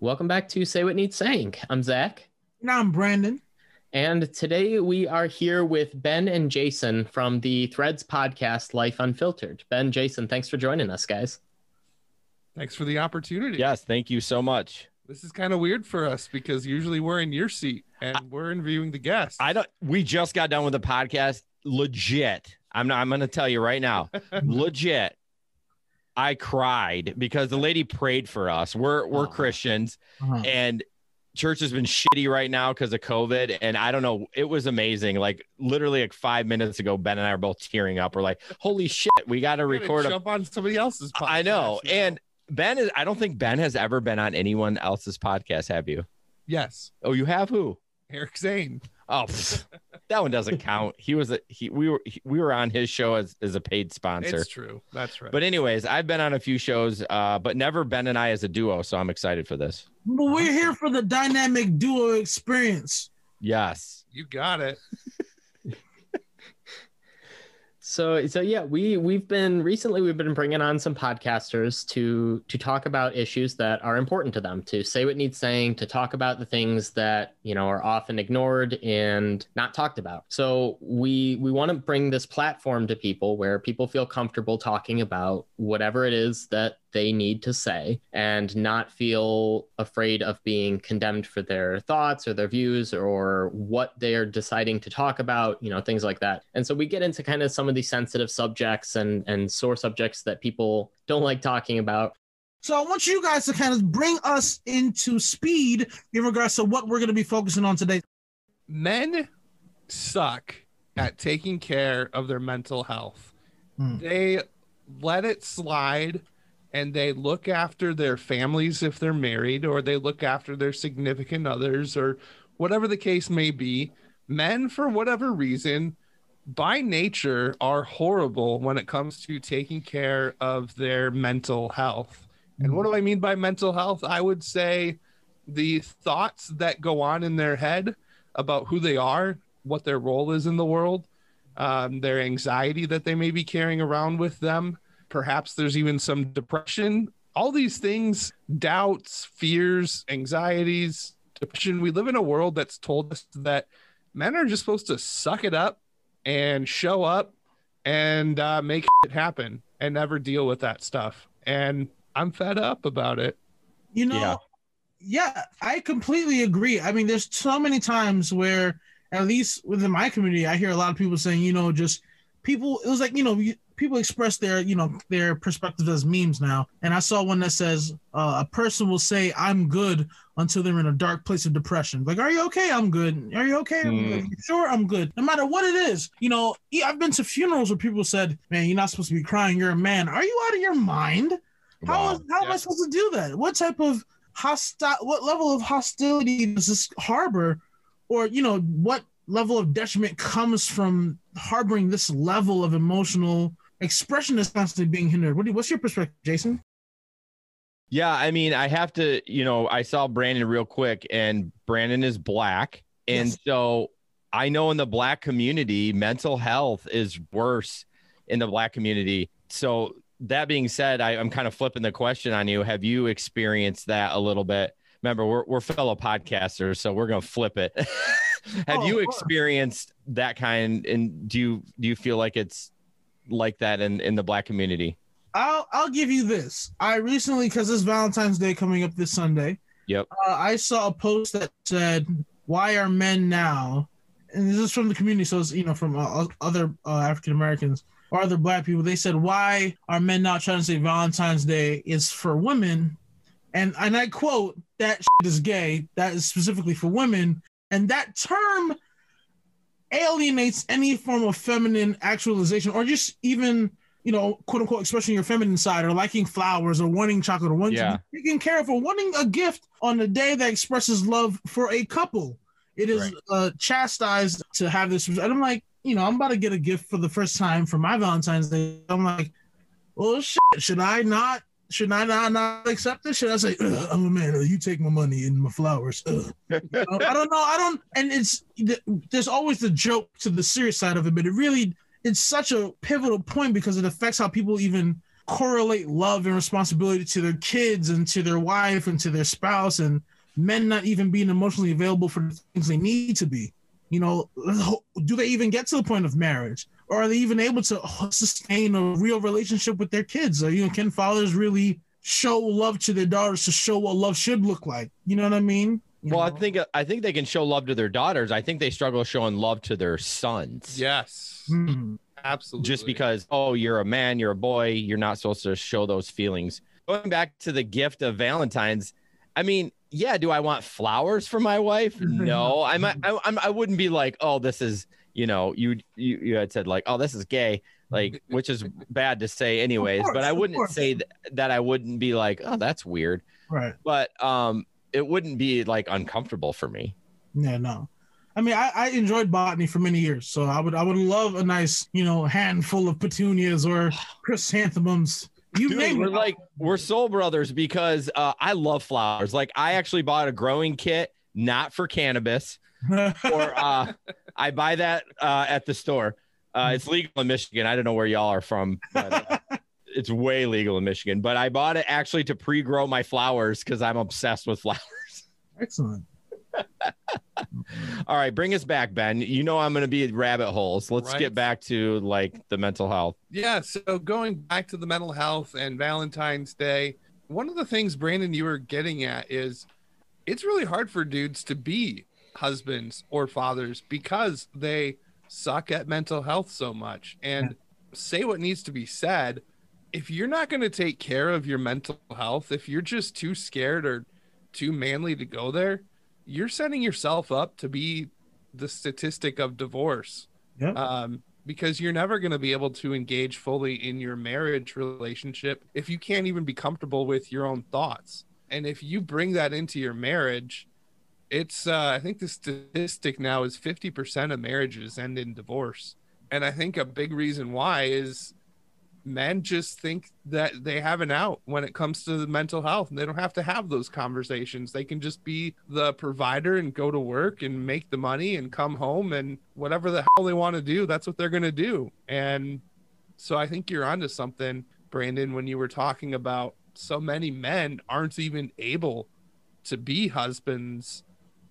Welcome back to Say What Needs Saying. I'm Zach. Now I'm Brandon. And today we are here with Ben and Jason from the Threads podcast, Life Unfiltered. Ben, Jason, thanks for joining us, guys. Thanks for the opportunity. Yes, thank you so much. This is kind of weird for us because usually we're in your seat and I, we're interviewing the guests. I don't we just got done with the podcast. Legit. I'm not I'm gonna tell you right now. legit. I cried because the lady prayed for us. We're we're uh-huh. Christians uh-huh. and church has been shitty right now because of COVID. And I don't know, it was amazing. Like literally like five minutes ago, Ben and I are both tearing up. We're like, holy shit, we got to record jump a- on somebody else's podcast. I know. Now. And Ben is I don't think Ben has ever been on anyone else's podcast, have you? Yes. Oh, you have who? Eric Zane. Oh, that one doesn't count. He was a he. We were he, we were on his show as, as a paid sponsor. It's true. That's right. But anyways, I've been on a few shows, uh, but never Ben and I as a duo. So I'm excited for this. But we're here for the dynamic duo experience. Yes, you got it. So so yeah, we we've been recently we've been bringing on some podcasters to to talk about issues that are important to them, to say what needs saying, to talk about the things that, you know, are often ignored and not talked about. So we we want to bring this platform to people where people feel comfortable talking about whatever it is that they need to say and not feel afraid of being condemned for their thoughts or their views or what they're deciding to talk about, you know, things like that. And so we get into kind of some of these sensitive subjects and and sore subjects that people don't like talking about. So I want you guys to kind of bring us into speed in regards to what we're going to be focusing on today. Men suck at taking care of their mental health. Hmm. They let it slide and they look after their families if they're married or they look after their significant others or whatever the case may be. Men for whatever reason by nature are horrible when it comes to taking care of their mental health. And what do i mean by mental health? I would say the thoughts that go on in their head about who they are what their role is in the world um, their anxiety that they may be carrying around with them Perhaps there's even some depression. All these things, doubts, fears, anxieties, depression. We live in a world that's told us that men are just supposed to suck it up and show up and uh, make it happen and never deal with that stuff. And I'm fed up about it. You know, yeah. yeah, I completely agree. I mean, there's so many times where, at least within my community, I hear a lot of people saying, you know, just people, it was like, you know, people express their you know their perspectives as memes now. And i saw one that says uh, a person will say i'm good until they're in a dark place of depression. Like are you okay? I'm good. Are you okay? Mm. sure i'm good. No matter what it is you know i've been to funerals where people said man you're not supposed to be crying. You're a man. Are you out of your mind? How, wow. is, how yeah. am i supposed to do that? What type of hostile what level of hostility does this harbor? Or you know what level of detriment comes from harboring this level of emotional expression is constantly being hindered. What do, what's your perspective, Jason? Yeah, I mean, I have to, you know, I saw Brandon real quick, and Brandon is black. And yes. so I know in the black community, mental health is worse in the black community. So that being said, I, am kind of flipping the question on you. Have you experienced that a little bit? Remember, we're, we're fellow podcasters, so we're going to flip it. Have oh, you experienced that kind? And do you do you feel like it's like that in in the black community? I'll I'll give you this. I recently, because it's Valentine's Day coming up this Sunday. Yep. Uh, I saw a post that said, "Why are men now?" And this is from the community, so it's you know from uh, other uh, African Americans or other Black people. They said, "Why are men now trying to say Valentine's Day is for women?" And and I quote, "That is gay. That is specifically for women." And that term alienates any form of feminine actualization or just even you know quote unquote expressing your feminine side or liking flowers or wanting chocolate or wanting yeah. taken care of or wanting a gift on the day that expresses love for a couple it is right. uh, chastised to have this and i'm like you know i'm about to get a gift for the first time for my valentine's day i'm like well shit, should i not should I not, not accept this? Should I say, I'm a man, uh, you take my money and my flowers? I don't know. I don't, and it's, there's always the joke to the serious side of it, but it really, it's such a pivotal point because it affects how people even correlate love and responsibility to their kids and to their wife and to their spouse and men not even being emotionally available for the things they need to be you know do they even get to the point of marriage or are they even able to sustain a real relationship with their kids or you know can fathers really show love to their daughters to show what love should look like you know what i mean you well, know? I think I think they can show love to their daughters. I think they struggle showing love to their sons. Yes. Mhm. Absolutely. Just because, oh, you're a man, you're a boy, you're not supposed to show those feelings. Going back to the gift of Valentine's, I mean, yeah, do I want flowers for my wife? No, I'm, I, I'm, I wouldn't be like, oh, this is, you know, you, you, you had said like, oh, this is gay, like, which is bad to say anyways. course, but I wouldn't say th- that I wouldn't be like, oh, that's weird. right But um, it wouldn't be like uncomfortable for me. Yeah, no. I mean, I, I enjoyed botany for many years, so I would I would love a nice, you know, handful of petunias or chrysanthemums. You Dude, name we're it. like we're soul brothers because uh, I love flowers. Like I actually bought a growing kit, not for cannabis, or uh, I buy that uh, at the store. Uh, it's legal in Michigan. I don't know where y'all are from, but uh, it's way legal in Michigan. But I bought it actually to pre-grow my flowers because I'm obsessed with flowers. Excellent. All right, bring us back, Ben. You know I'm going to be at rabbit holes. Let's Right. get back to like the mental health. Yeah, so going back to the mental health and Valentine's Day, one of the things Brandon you were getting at is it's really hard for dudes to be husbands or fathers because they suck at mental health so much and say what needs to be said. If you're not going to take care of your mental health, if you're just too scared or too manly to go there, you're setting yourself up to be the statistic of divorce Yeah. um, because you're never going to be able to engage fully in your marriage relationship if you can't even be comfortable with your own thoughts. And if you bring that into your marriage, it's uh, I think the statistic now is 50% of marriages end in divorce. And I think a big reason why is men just think that they have an out when it comes to mental health. And they don't have to have those conversations. They can just be the provider and go to work and make the money and come home and whatever the hell they want to do that's what they're going to do. And so i think you're onto something brandon when you were talking about so many men aren't even able to be husbands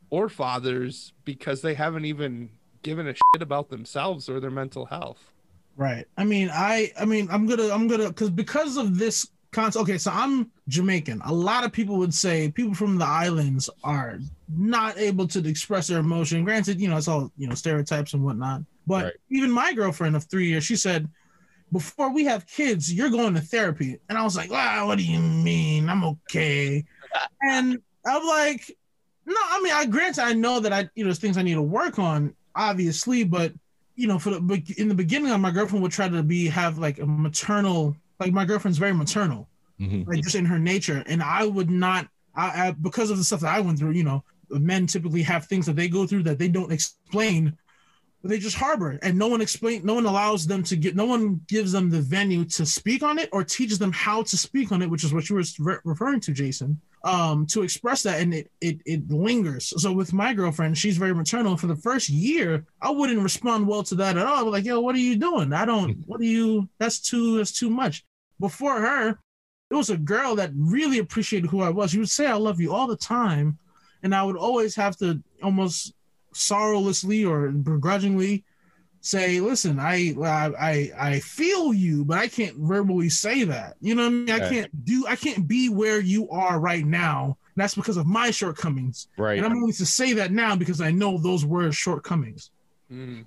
or fathers because they haven't even given a shit about themselves or their mental health Right. I mean, I I mean, I'm gonna I'm gonna because because of this concept. Okay, so I'm Jamaican. A lot of people would say people from the islands are not able to express their emotion. Granted, you know, it's all you know stereotypes and whatnot. But Right. even my girlfriend of three years, she said, "Before we have kids, you're going to therapy." And I was like, "Wow, what do you mean? I'm okay." and I'm like, "No, I mean, I grant I know that I you know there's things I need to work on, obviously, but." you know, for the in the beginning, my girlfriend would try to be have like a maternal, like my girlfriend's very maternal, Mhm. like just in her nature, and I would not, I, I because of the stuff that I went through, you know, men typically have things that they go through that they don't explain, but they just harbor, and no one explain, no one allows them to get, no one gives them the venue to speak on it or teaches them how to speak on it, which is what you were re- referring to, Jason um to express that and it, it it lingers. So with my girlfriend she's very maternal for the first year i wouldn't respond well to that at all. I'd be like yo what are you doing? I don't what are you that's too that's too much. Before her it was a girl that really appreciated who i was. She would say i love you all the time and i would always have to almost sorrowlessly or begrudgingly say listen I, I i i feel you but i can't verbally say that you know what i mean i can't do i can't be where you are right now that's because of my shortcomings Right. and i'm willing to say that now because i know those were shortcomings Mm.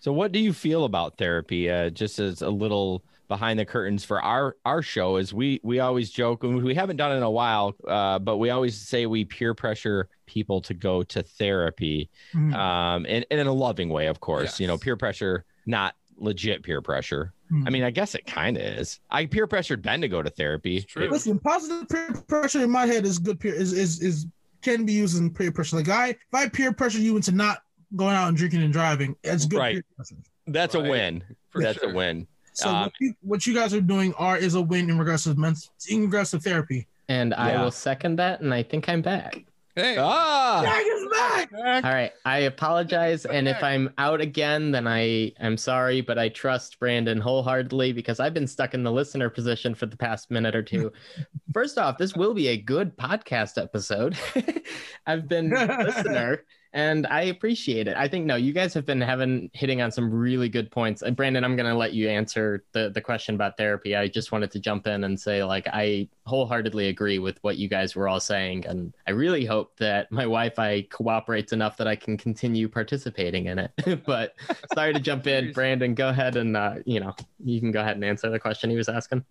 So, what do you feel about therapy? Uh, just as a little behind the curtains for our our show, is we we always joke, and we haven't done it in a while, uh, but we always say we peer pressure people to go to therapy, Mhm. um, and, and in a loving way, of course. You know, peer pressure, not legit peer pressure. Mhm. I mean, I guess it kind of is. I peer pressured Ben to go to therapy. True. listen positive peer pressure in my head is good peer is is, is can be used in peer pressure like i if i peer pressure you into not going out and drinking and driving it's good Right. peer pressure That's Right. a win. For That's sure. a win. So Um, what, you, what you guys are doing are is a win in regards to men in regards to therapy And I will second that. And I think I'm back. Hey. Ah, Zach is back. Zach. All right, I apologize, and if I'm out again, then I am sorry, but I trust Brandon wholeheartedly because I've been stuck in the listener position for the past minute or two. First off, this will be a good podcast episode. I've been a listener, and I appreciate it. I think no, you guys have been having hitting on some really good points. And Brandon, I'm gonna let you answer the the question about therapy. I just wanted to jump in and say like I wholeheartedly agree with what you guys were all saying, and I really hope that my Wi-Fi cooperates enough that I can continue participating in it. but sorry to jump in, Brandon. Go ahead and uh, you know you can go ahead and answer the question he was asking.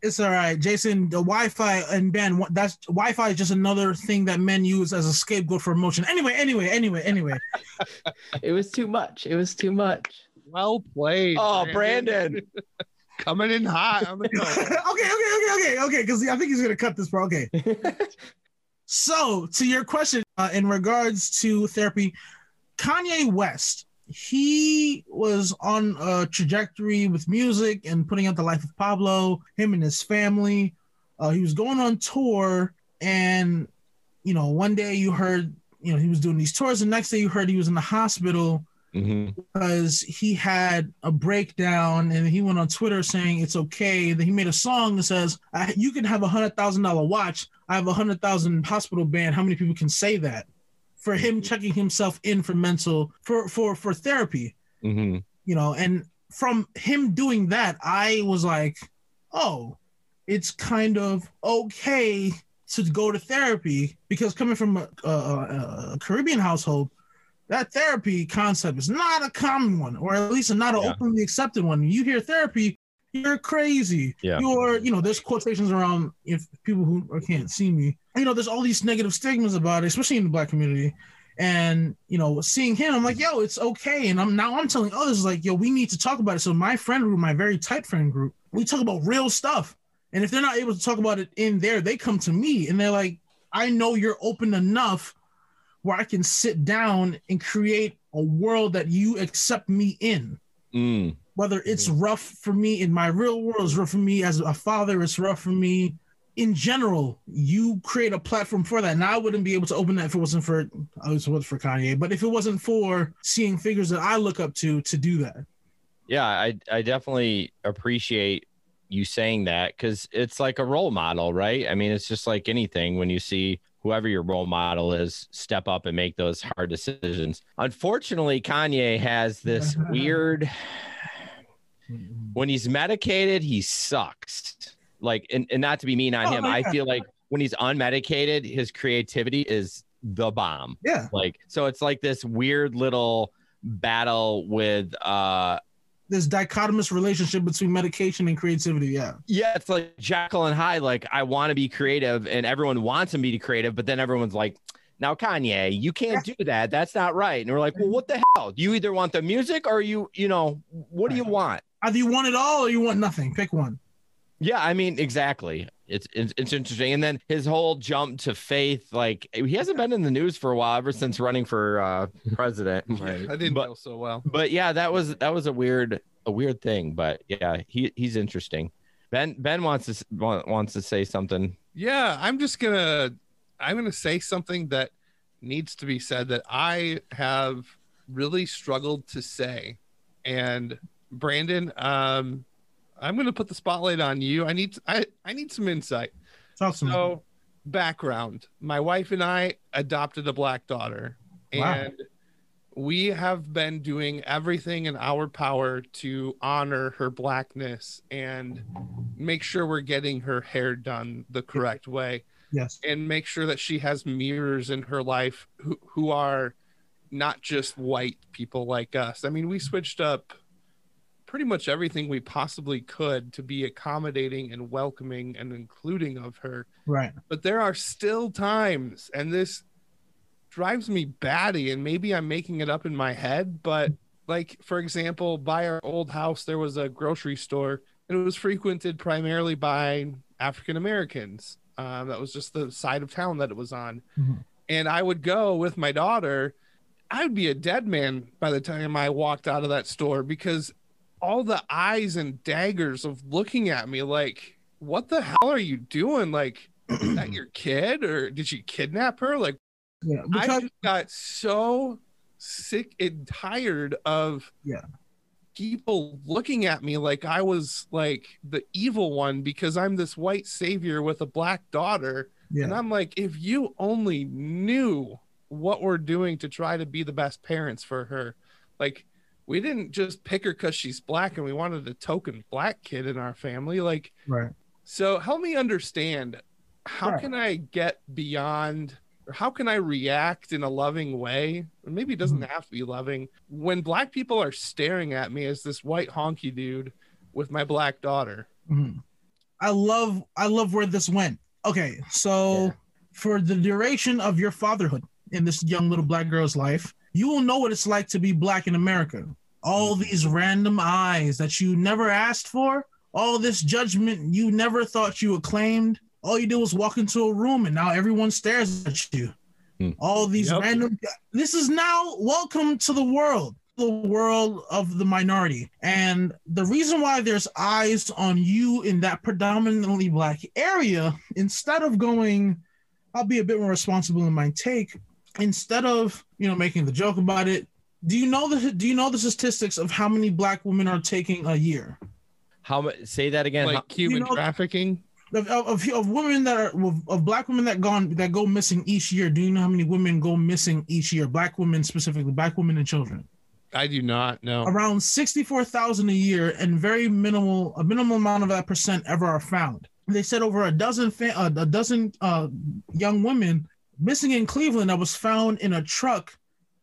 It's all right, Jason. The Wi-Fi and Ben. That's Wi-Fi is just another thing that men use as a scapegoat for emotion. Anyway, anyway, anyway, anyway. It was too much. It was too much. Well played. oh, Brandon. Coming in hot on the okay, okay, okay, okay, okay. Because I think he's gonna cut this part. Okay. So, to your question, uh, in regards to therapy, Kanye West, he was on a trajectory with music and putting out the life of Pablo, him and his family. Uh, he was going on tour, and you know, one day you heard, you know, he was doing these tours, the next day you heard he was in the hospital Mhm. because he had a breakdown and he went on Twitter saying it's okay. Then he made a song that says, I, "You can have a hundred thousand dollar watch. I have a hundred thousand hospital band. How many people can say that?" For him checking himself in for mental for for for therapy, Mhm. you know, and from him doing that, I was like, "Oh, it's kind of okay to go to therapy because coming from a, a, a Caribbean household." that therapy concept is not a common one, or at least not an Yeah. openly accepted one. You hear therapy, you're crazy. Yeah. You're, you know, there's quotations around if people who can't see me, you know, there's all these negative stigmas about it, especially in the black community. And you know, seeing him, I'm like, yo, it's okay. And I'm now I'm telling others like, yo, we need to talk about it. So my friend group, my very tight friend group, we talk about real stuff. And if they're not able to talk about it in there, they come to me and they're like, I know you're open enough where I can sit down and create a world that you accept me in. Mm. Whether it's rough for me in my real world, it's rough for me as a father, it's rough for me in general. You create a platform for that. And I wouldn't be able to open that if it wasn't for oh, I was for Kanye, but if it wasn't for seeing figures that I look up to to do that. Yeah, I I definitely appreciate you saying that because it's like a role model, right? I mean, it's just like anything when you see whoever your role model is step up and make those hard decisions. Unfortunately, Kanye has this weird when he's medicated, he sucks. Like, and, and not to be mean on Oh, him, I feel like when he's unmedicated, his creativity is the bomb. Yeah. Like, so it's like this weird little battle with uh This dichotomous relationship between medication and creativity. Yeah. yeah, it's like Jekyll and Hyde. Like, I want to be creative, and everyone wants him to be creative, but then everyone's like, now Kanye, you can't do that. That's not right. And we're like, well, what the hell? Do you either want the music or you, you know, what do you want? Either you want it all or you want nothing. Pick one. Yeah, I mean, exactly. It's, it's it's interesting, and then his whole jump to faith, like he hasn't been in the news for a while, ever since running for uh, president. I didn't but, know so well. but yeah, that was that was a weird a weird thing. But yeah, he he's interesting. Ben Ben wants to wants to say something. Yeah, I'm just gonna I'm gonna say something that needs to be said that I have really struggled to say. And Brandon, um, I'm gonna put the spotlight on you. I need I I need some insight. To. So, background: my wife and I adopted a black daughter, Wow. and we have been doing everything in our power to honor her blackness and make sure we're getting her hair done the correct way Yes. and make sure that she has mirrors in her life who, who are not just white people like us. I mean, we switched up pretty much everything we possibly could to be accommodating and welcoming and including of her. Right. But there are still times, and this drives me batty, and maybe I'm making it up in my head, but like, for example, by our old house, there was a grocery store, and it was frequented primarily by African Americans. Um, that was just the side of town that it was on. Mhm. And I would go with my daughter. I would be a dead man by the time I walked out of that store because all the eyes and daggers of looking at me like, what the hell are you doing? Like, is that your kid or did you kidnap her? Like, Yeah, I just got so sick and tired of Yeah. people looking at me like I was like the evil one because I'm this white savior with a black daughter. And I'm like, if you only knew what we're doing to try to be the best parents for her, like we didn't just pick her because she's black and we wanted a token black kid in our family. Like, right. so help me understand how Right. can I get beyond or how can I react in a loving way? Or maybe it doesn't Mm-hmm. have to be loving when black people are staring at me as this white honky dude with my black daughter. Mhm. I love I love where this went. Okay, so Yeah. for the duration of your fatherhood in this young little black girl's life, you will know what it's like to be black in America. All these random eyes that you never asked for, all this judgment you never thought you acclaimed. All you did was walk into a room and now everyone stares at you. Hmm. All these Yep. random this is now welcome to the world the world of the minority. And the reason why there's eyes on you in that predominantly black area, instead of going, I'll be a bit more responsible in my take, instead of you know making the joke about it. Do you know the do you know the statistics of how many black women are taking a year? How much? Say that again. like How- human you know- trafficking. Of, of, of, of women that are of, of black women that gone that go missing each year. Do you know how many women go missing each year? Black women specifically, black women and children. I do not know. around 64,000 a year and very minimal a minimal amount of that percent ever are found. They said over a dozen fa- uh, a dozen uh, young women missing in Cleveland that was found in a truck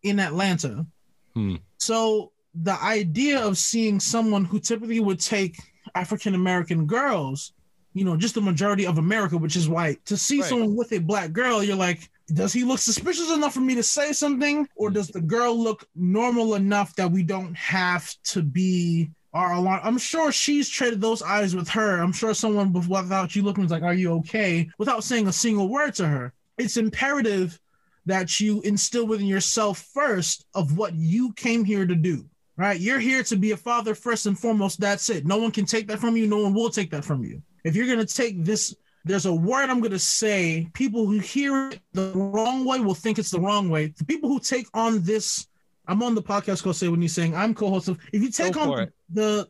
in Atlanta. Hmm. So the idea of seeing someone who typically would take African American girls, you know, just the majority of America, which is white, to see Right. someone with a black girl, you're like, does he look suspicious enough for me to say something, or does the girl look normal enough that we don't have to be our alarm? I'm sure she's traded those eyes with her. I'm sure someone without you looking was like, "Are you okay?" without saying a single word to her. It's imperative that you instill within yourself first of what you came here to do. Right? You're here to be a father first and foremost. That's it. No one can take that from you. No one will take that from you. If you're gonna take this there's a word I'm going to say. People who hear it the wrong way will think it's the wrong way. The people who take on this, I'm on the podcast called Say When You're Saying, I'm co-host of. If you take Go on the.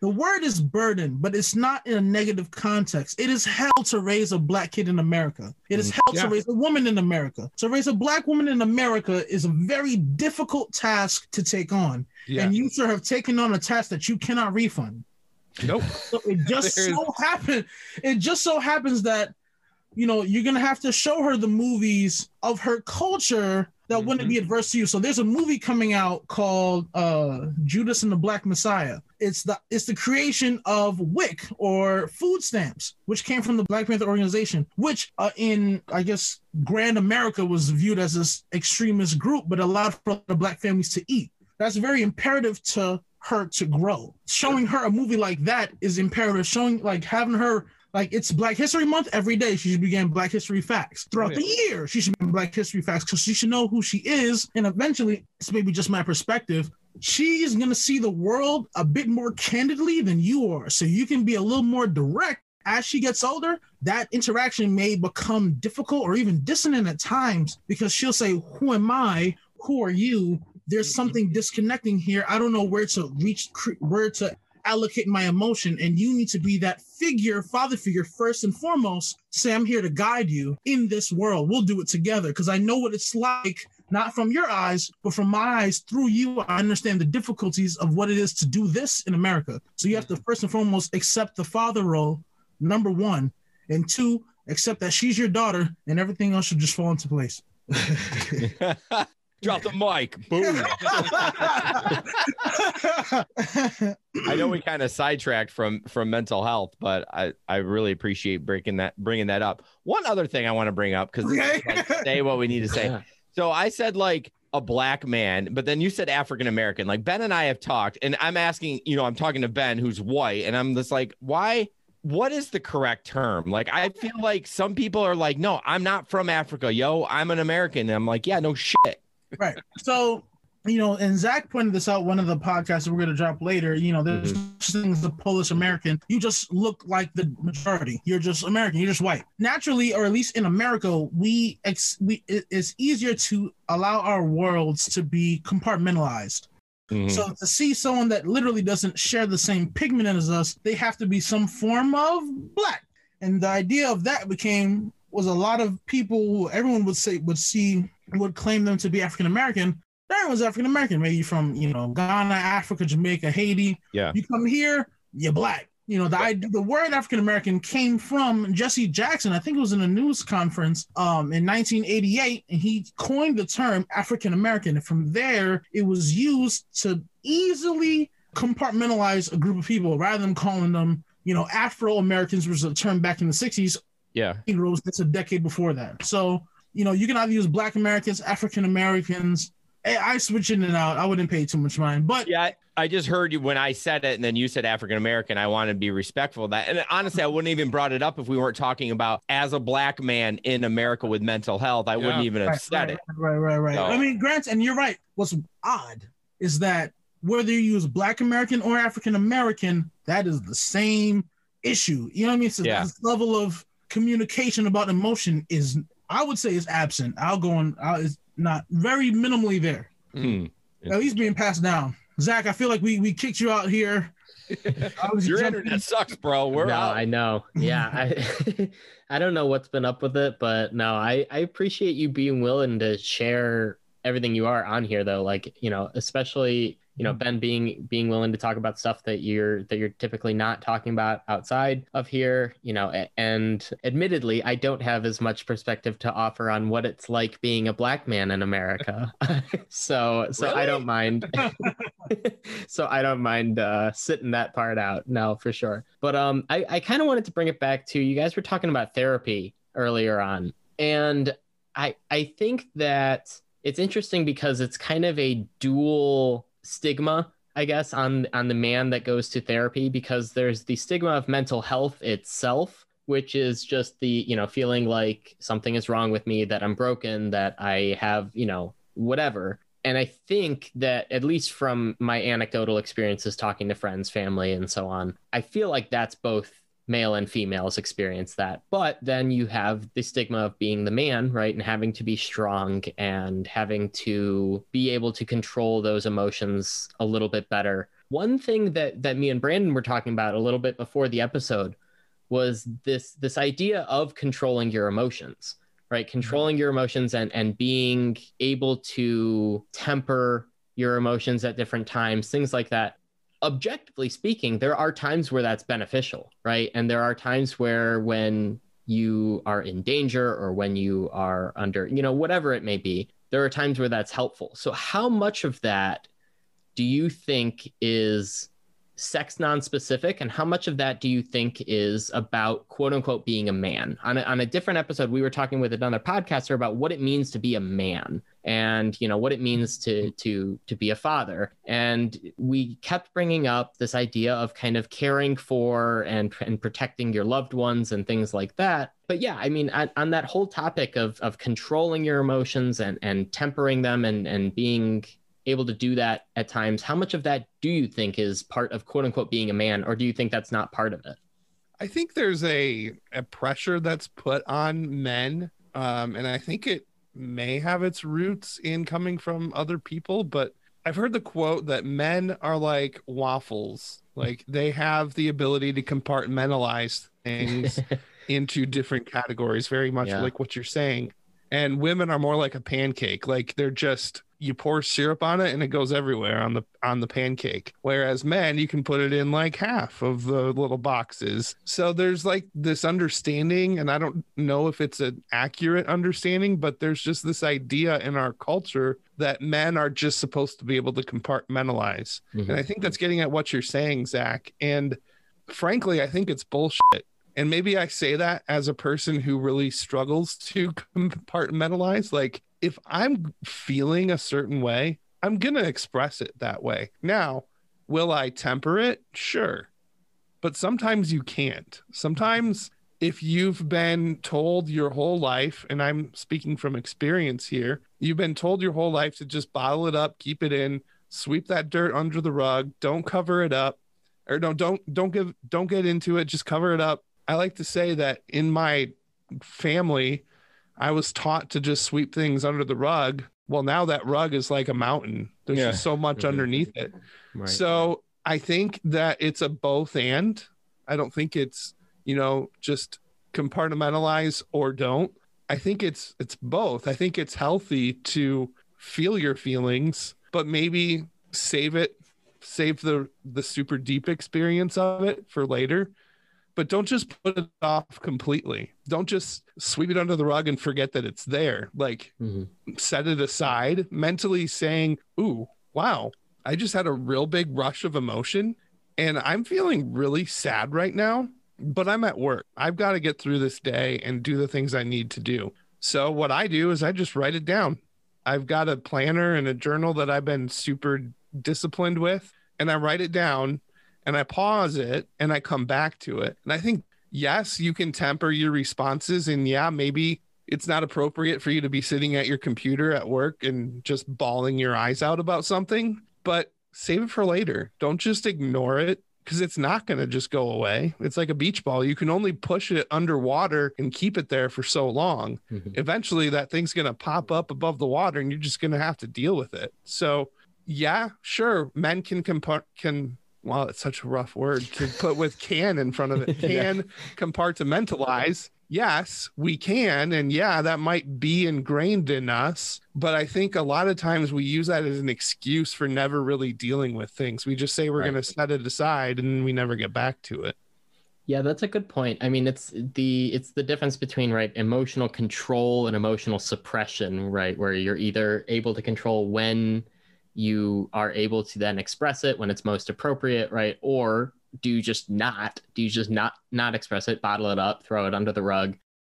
The word is burden, but it's not in a negative context. It is hell to raise a black kid in America. It is mm-hmm. hell Yeah. to raise a woman in America. To raise a black woman in America is a very difficult task to take on. Yeah. And you, sir, have taken on a task that you cannot refund. nope. So it just so happened. It just so happens that you know you're gonna have to show her the movies of her culture that wouldn't be adverse to you. So there's a movie coming out called uh, Judas and the Black Messiah. It's the it's the creation of WIC or food stamps, which came from the Black Panther organization, which uh, in I guess Grand America was viewed as this extremist group, but allowed for the black families to eat. That's very imperative to her to grow. Showing her a movie like that is imperative. Showing like having her like it's Black History Month every day. She should be getting Black History facts throughout Oh, the year. She should be Black History facts because she should know who she is. And eventually, it's maybe just my perspective. She's gonna see the world a bit more candidly than you are, so you can be a little more direct. As she gets older, that interaction may become difficult or even dissonant at times because she'll say, "Who am I? Who are you?" There's something disconnecting here. I don't know where to reach, where to allocate my emotion and you need to be that figure father figure first and foremost. Say i'm here to guide you in this world. We'll do it together. Because i know what it's like not from your eyes but from my eyes through you. I understand the difficulties of what it is to do this in america. So you have to first and foremost accept the father role number one and two accept that she's your daughter and everything else should just fall into place Drop the mic. Boom. I know we kind of sidetracked from from mental health, but I I really appreciate breaking that bringing that up. One other thing I want to bring up because Okay. like, say what we need to say. So I said like a black man, but then you said African American. Like Ben and I have talked, and I'm asking, you know, I'm talking to Ben who's white, and I'm just like, why? What is the correct term? Like, I feel like some people are like, no, I'm not from Africa, yo, I'm an American. And I'm like, yeah, no shit. Right so you know, and Zach pointed this out one of the podcasts that we're going to drop later. You know, there's mm-hmm. things the Polish American. You just look like the majority. You're just American. You're just white. Naturally, or at least in America, we ex- we it's easier to allow our worlds to be compartmentalized. Mm-hmm. So to see someone that literally doesn't share the same pigment as us, they have to be some form of black. And the idea of that became was a lot of people everyone would say would see would claim them to be African American. Everyone's African American, maybe from you know Ghana, Africa, Jamaica, Haiti. Yeah. You come here, you're black. You know, the the word African American came from Jesse Jackson. I think it was in a news conference um, in 1988, and he coined the term African American. And from there, it was used to easily compartmentalize a group of people rather than calling them, you know, Afro Americans was a term back in the 60s. Yeah. Negroes, that's a decade before that. So, you know, you can either use Black Americans, African Americans, I switch in and out. I wouldn't pay too much mind, but yeah, I just heard you when I said it, and then you said African American. I want to be respectful of that. And honestly, I wouldn't even brought it up if we weren't talking about as a black man in America with mental health. I yeah. wouldn't even have said right, it. Right, right, right. So. I mean, Grant, and you're right. What's odd is that whether you use Black American or African American, that is the same issue. You know what I mean? So yeah. this level of communication about emotion is, I would say, it's absent. I'll go on. I'll, is not very minimally there. Hmm. At least being passed down. Zach, I feel like we we kicked you out here. Your internet sucks, bro. We're no, out. I know. Yeah, I I don't know what's been up with it, but no, I I appreciate you being willing to share everything you are on here, though. Like you know, especially you know ben being being willing to talk about stuff that you're that you're typically not talking about outside of here you know and admittedly i don't have as much perspective to offer on what it's like being a black man in america. So so really? i don't mind. So i don't mind uh sitting that part out. No for sure. But um i i kind of wanted to bring it back to you guys were talking about therapy earlier on. And i i think that it's interesting because it's kind of a dual stigma I guess on on the man that goes to therapy because there's the stigma of mental health itself which is just the you know feeling like something is wrong with me that I'm broken that I have you know whatever. And I think that at least from my anecdotal experiences talking to friends family and so on I feel like that's both male and females experience that. But then you have the stigma of being the man, right? And having to be strong and having to be able to control those emotions a little bit better. One thing that that me and Brandon were talking about a little bit before the episode was this this idea of controlling your emotions, right? Mm-hmm. Controlling your emotions and and being able to temper your emotions at different times, things like that objectively speaking, there are times where that's beneficial, right? And there are times where when you are in danger or when you are under, you know, whatever it may be, there are times where that's helpful. So, how much of that do you think is sex non-specific and how much of that do you think is about quote unquote being a man? On a, on a different episode we were talking with another podcaster about what it means to be a man and you know what it means to to to be a father. And we kept bringing up this idea of kind of caring for and and protecting your loved ones and things like that. But yeah i mean on, on that whole topic of of controlling your emotions and and tempering them and and being able to do that at times. How much of that do you think is part of quote unquote being a man, or do you think that's not part of it? I think there's a, a pressure that's put on men. Um, and I think it may have its roots in coming from other people, but I've heard the quote that men are like waffles. Like they have the ability to compartmentalize things into different categories, very much yeah. like what you're saying. And women are more like a pancake. Like they're just you pour syrup on it and it goes everywhere on the on the pancake. Whereas men you can put it in like half of the little boxes. So there's like this understanding and i don't know if it's an accurate understanding but there's just this idea in our culture that men are just supposed to be able to compartmentalize. Mm-hmm. and i think that's getting at what you're saying zach. And frankly i think it's bullshit and maybe I say that as a person who really struggles to compartmentalize. Like, if I'm feeling a certain way, I'm going to express it that way. Now, will I temper it? Sure. But sometimes you can't. Sometimes if you've been told your whole life, and I'm speaking from experience here, you've been told your whole life to just bottle it up, keep it in, sweep that dirt under the rug, don't cover it up, or no, don't don't give don't get into it, just cover it up. I like to say that in my family, I was taught to just sweep things under the rug. Well, now that rug is like a mountain. There's Yeah. just so much Mhm. underneath it. Right. So I think that it's a both and. I don't think it's, you know, just compartmentalize or don't. I think it's it's both. I think it's healthy to feel your feelings, but maybe save it, save the the super deep experience of it for later. But don't just put it off completely. Don't just sweep it under the rug and forget that it's there. Like Mhm. set it aside, mentally saying, Ooh, wow, I just had a real big rush of emotion and I'm feeling really sad right now, but I'm at work. I've got to get through this day and do the things I need to do. So, what I do is I just write it down. I've got a planner and a journal that I've been super disciplined with, and I write it down and I pause it and I come back to it. And I think, yes, you can temper your responses. And yeah, maybe it's not appropriate for you to be sitting at your computer at work and just bawling your eyes out about something, but save it for later. Don't just ignore it because it's not going to just go away. It's like a beach ball. You can only push it underwater and keep it there for so long. Mhm. Eventually, that thing's going to pop up above the water and you're just going to have to deal with it. So, yeah, sure, men can compart can well, it's such a rough word to put with can in front of it. Yeah. Can compartmentalize. Yes, we can. And yeah, that might be ingrained in us. But I think a lot of times we use that as an excuse for never really dealing with things. We just say we're Right. going to set it aside and we never get back to it. Yeah, that's a good point. I mean, it's the it's the difference between right emotional control and emotional suppression, right? Where you're either able to control when you are able to then express it when it's most appropriate, right? Or do you just not? Do you just not not express it, bottle it up, throw it under the rug?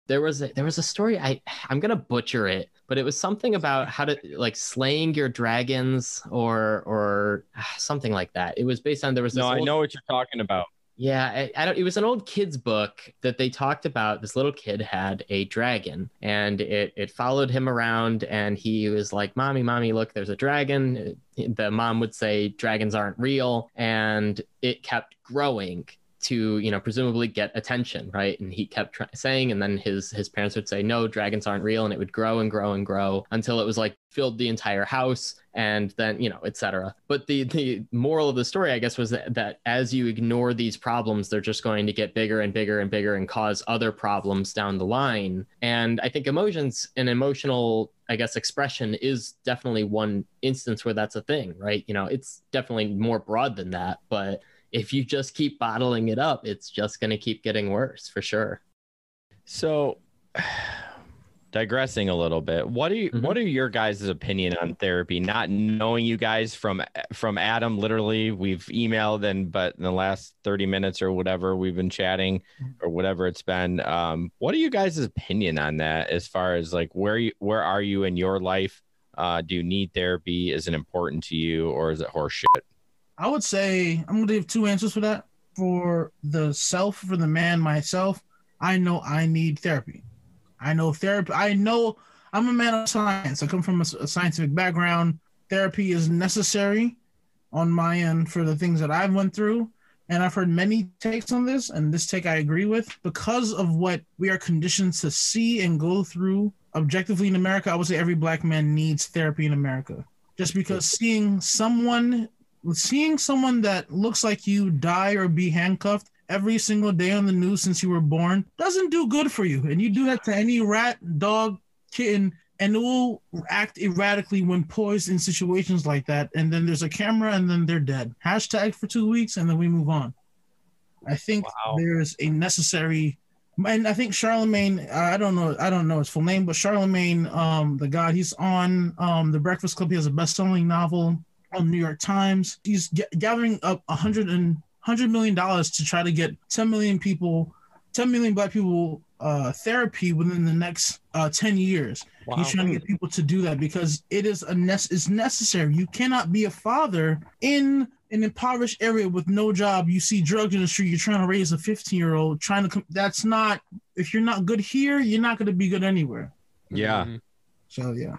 There was a, there was a story I I'm gonna butcher it, but it was something about how to like slaying your dragons or or ah, something like that. It was based on there was this No, I know what you're talking about. Yeah, I, I don't. It was an old kid's book that they talked about. This little kid had a dragon, and it it followed him around, and he was like, "Mommy, mommy, look, there's a dragon." The mom would say, "Dragons aren't real," and it kept growing to you know presumably get attention right? And he kept saying and then his his parents would say no dragons aren't real and it would grow and grow and grow until it was like filled the entire house and then you know etc but the the moral of the story i guess was that, that as you ignore these problems they're just going to get bigger and bigger and bigger and cause other problems down the line. And i think emotions and emotional i guess expression is definitely one instance where that's a thing right? You know it's definitely more broad than that but if you just keep bottling it up it's just going to keep getting worse for sure So, digressing a little bit, what are you, Mhm. what are your guys' opinion on therapy? Not knowing you guys from from Adam, literally, we've emailed and but in the last thirty minutes or whatever, we've been chatting or whatever it's been. Um, what are you guys' opinion on that? As far as like where you where are you in your life? Uh, do you need therapy? Is it important to you, or is it horseshit? I would say I'm gonna give two answers for that. For the self, for the man myself, I know I need therapy. I know therapy. I know I'm a man of science. I come from a scientific background. Therapy is necessary on my end for the things that I've went through. And I've heard many takes on this, and this take I agree with because of what we are conditioned to see and go through objectively in America. I would say every black man needs therapy in America. Just because seeing someone seeing someone that looks like you die or be handcuffed every single day on the news since you were born doesn't do good for you. And you do that to any rat, dog, kitten, and it will act erratically when poised in situations like that. And then there's a camera, and then they're dead. Hashtag for two weeks, and then we move on. I think Wow. there's a necessary. And I think Charlamagne, I don't know, I don't know his full name, but Charlamagne, um, the God, he's on um, the Breakfast Club. He has a best-selling novel on the New York Times. He's g- gathering up a hundred and hundred million dollars to try to get 10 million people, 10 million black people uh, therapy within the next uh, 10 years. He's trying to get people to do that because it is a nece- it's necessary. You cannot be a father in an impoverished area with no job, you see drugs in the street, you're trying to raise a 15 year old, trying to come. That's not, if you're not good here, you're not going to be good anywhere. Yeah. Mhm. So, yeah.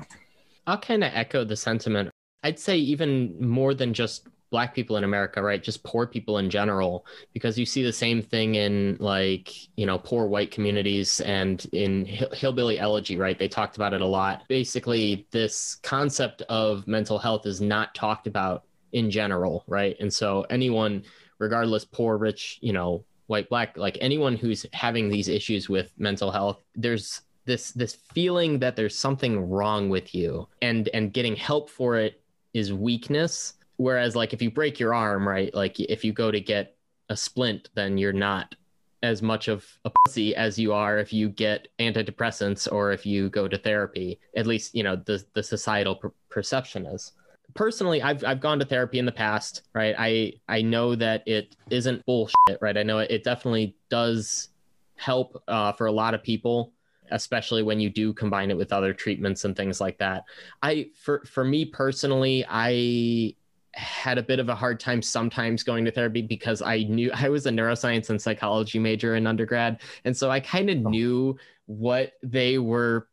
I'll kind of echo the sentiment. I'd say even more than just black people in America, right? Just poor people in general, because you see the same thing in like, you know, poor white communities and in Hillbilly Elegy, right? They talked about it a lot. Basically, this concept of mental health is not talked about in general, right? And so anyone, regardless, poor, rich, you know, white, black, like anyone who's having these issues with mental health, there's this this feeling that there's something wrong with you and and getting help for it is weakness. Whereas like if you break your arm right like if you go to get a splint then you're not as much of a pussy as you are if you get antidepressants or if you go to therapy at least you know the the societal per- perception is. Personally I've I've gone to therapy in the past right? I I know that it isn't bullshit right? I know it, it definitely does help uh, for a lot of people especially when you do combine it with other treatments and things like that. I for for me personally, I had a bit of a hard time sometimes going to therapy because I knew I was a neuroscience and psychology major in undergrad. And so I kind of oh. knew what they were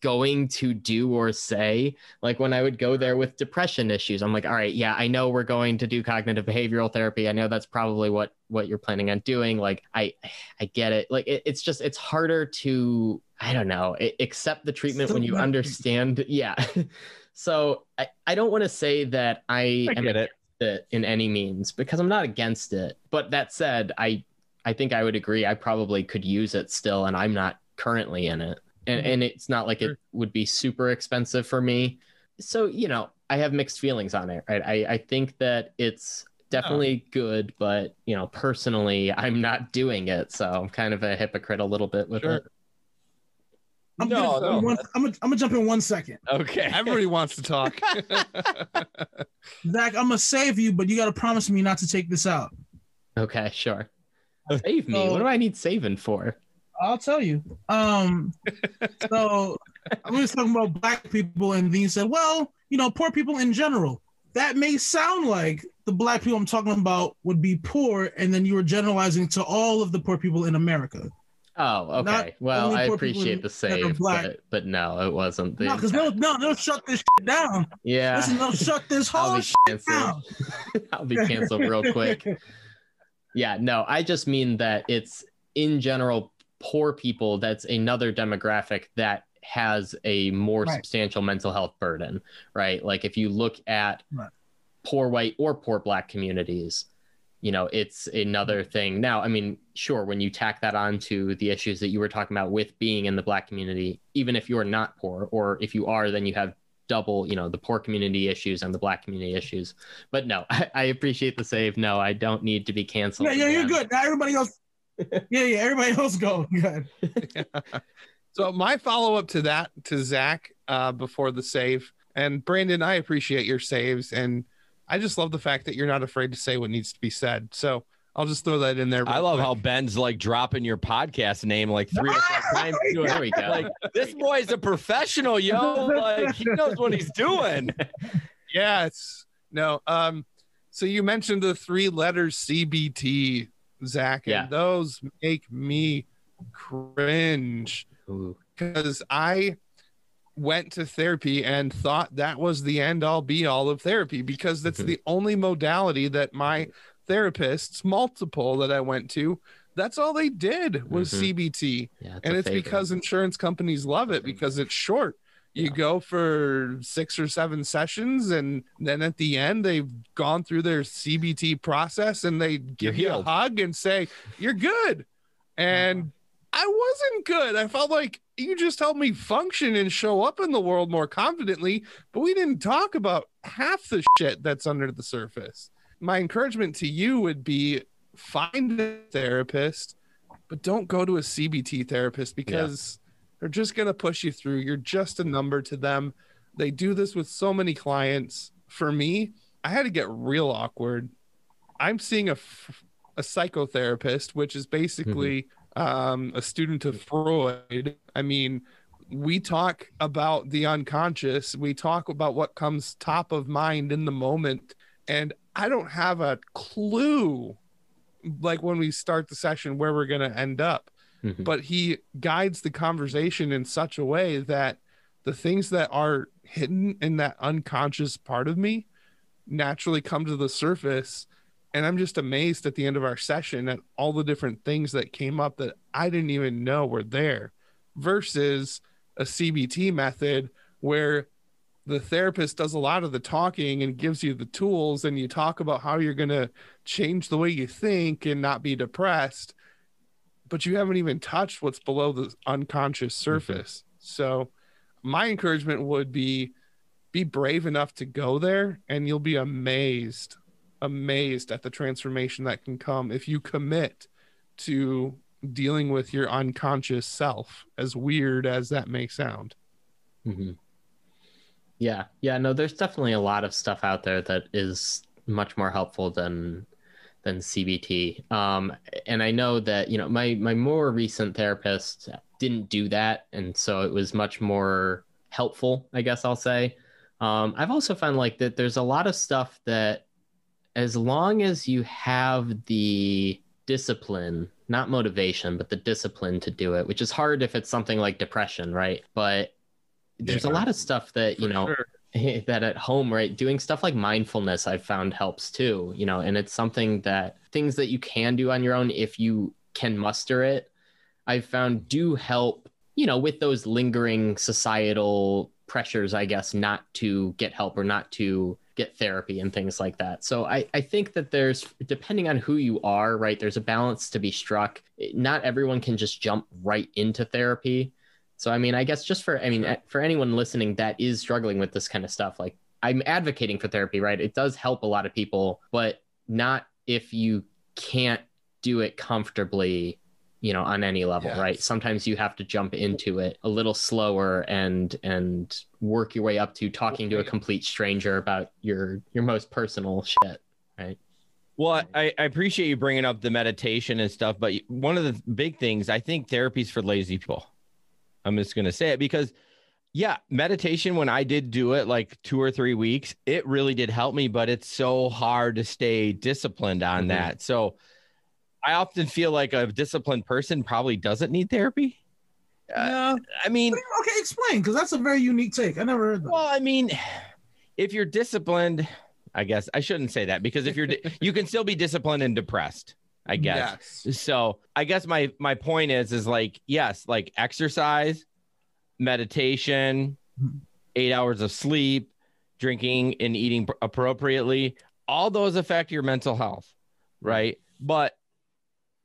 going to do or say. Like when i would go there with depression issues i'm like all right yeah i know we're going to do cognitive behavioral therapy. I know that's probably what what you're planning on doing. Like i i get it. Like it, it's just it's harder to i don't know accept the treatment when you understand yeah. So i, I don't want to say that i, I am get it. it in any means because i'm not against it. But that said i i think i would agree i probably could use it still and i'm not currently in it. And, Mhm. and it's not like it would be super expensive for me. So you know i have mixed feelings on it. Right i, I think that it's definitely good but you know personally i'm not doing it. So i'm kind of a hypocrite a little bit with Sure. it I'm No, gonna, no. One, I'm gonna, I'm gonna jump in one second. Okay. Everybody wants to talk. Zach, I'm gonna save you, but you gotta promise me not to take this out. okay sure save me So- what do i need saving for I'll tell you. Um, so I was talking about black people, and then you said, "Well, you know, poor people in general." That may sound like the black people I'm talking about would be poor, and then you were generalizing to all of the poor people in America. Oh Not okay well i appreciate the save but, but no it wasn't the No, because they'll no, they'll shut this shit down. yeah Listen, they'll shut this whole shit down. I'll be canceled real quick. Yeah, no, I just mean that it's in general poor people. That's another demographic that has a more Right. substantial mental health burden, right? Like if you look at Right. poor white or poor black communities, you know, it's another thing. Now, I mean, sure, when you tack that onto the issues that you were talking about with being in the black community, even if you're not poor, or if you are, then you have double, you know, the poor community issues and the black community issues. But no, I, I appreciate the save. No, I don't need to be canceled. Yeah, yeah, you're good. Now everybody else. Yeah, yeah, everybody else go. Good. so my follow up to that to Zach uh, before the save and Brandon, I appreciate your saves and I just love the fact that you're not afraid to say what needs to be said. So I'll just throw that in there. I love quick. how Ben's like dropping your podcast name like three or four times. There we go. Like this boy's a professional, yo. Like he knows what he's doing. Yeah, it's no. Um, so you mentioned the three letters CBT, Zach, Yeah. and those make me cringe because I went to therapy and thought that was the end all be all of therapy because that's Mhm. the only modality that my therapists, multiple that I went to, that's all they did was Mhm. CBT Yeah, and it's because insurance companies love it because it's short. You Yeah. go for six or seven sessions, and then at the end, they've gone through their CBT process and they give you a hug and say, You're good. And I wasn't good. I felt like you just helped me function and show up in the world more confidently, but we didn't talk about half the shit that's under the surface. My encouragement to you would be find a therapist, but don't go to a CBT therapist because they're just going to push you through. You're just a number to them. They do this with so many clients. For me, I had to get real awkward. I'm seeing a, f- a psychotherapist, which is mm-hmm. basically um, a student of Freud. I mean, we talk about the unconscious, we talk about what comes top of mind in the moment. And I don't have a clue like when we start the session where we're going to end up. Mhm. But he guides the conversation in such a way that the things that are hidden in that unconscious part of me naturally come to the surface. And I'm just amazed at the end of our session at all the different things that came up that I didn't even know were there versus a CBT method where the therapist does a lot of the talking and gives you the tools and you talk about how you're going to change the way you think and not be depressed but you haven't even touched what's below the unconscious mm-hmm. surface. So my encouragement would be be brave enough to go there and you'll be amazed amazed at the transformation that can come if you commit to dealing with your unconscious self as weird as that may sound hmm Yeah, yeah. No, there's definitely a lot of stuff out there that is much more helpful than than CBT. Um, and I know that you know my my more recent therapist didn't do that, and so it was much more helpful. I guess I'll say. Um, I've also found like that there's a lot of stuff that, as long as you have the discipline, not motivation, but the discipline to do it, which is hard if it's something like depression, right? But there's a lot of stuff that you For know sure. that at home right doing stuff like mindfulness i've found helps too you know and it's something that things that you can do on your own if you can muster it i've found do help you know with those lingering societal pressures i guess not to get help or not to get therapy and things like that. So i i think that there's depending on who you are right there's a balance to be struck. Not everyone can just jump right into therapy. So I mean, I guess just for I mean, for anyone listening that is struggling with this kind of stuff, like I'm advocating for therapy, right? It does help a lot of people, but not if you can't do it comfortably, you know, on any level, right? Sometimes you have to jump into it a little slower and and work your way up to talking to a complete stranger about your your most personal shit. Right well, I, I appreciate you bringing up the meditation and stuff, but one of the big things I think therapy's for lazy people. I'm just going to say it because, yeah, meditation, when I did do it like two or three weeks, it really did help me, but it's so hard to stay disciplined on Mhm. that. So I often feel like a disciplined person probably doesn't need therapy. Uh, yeah I mean, Okay, explain, because that's a very unique take. I never heard that. well, I mean, if you're disciplined, I guess I shouldn't say that because if you're, di- you can still be disciplined and depressed, I guess. yes So I guess my my point is is like yes, like exercise, meditation, eight hours of sleep, drinking and eating appropriately. All those affect your mental health, right? But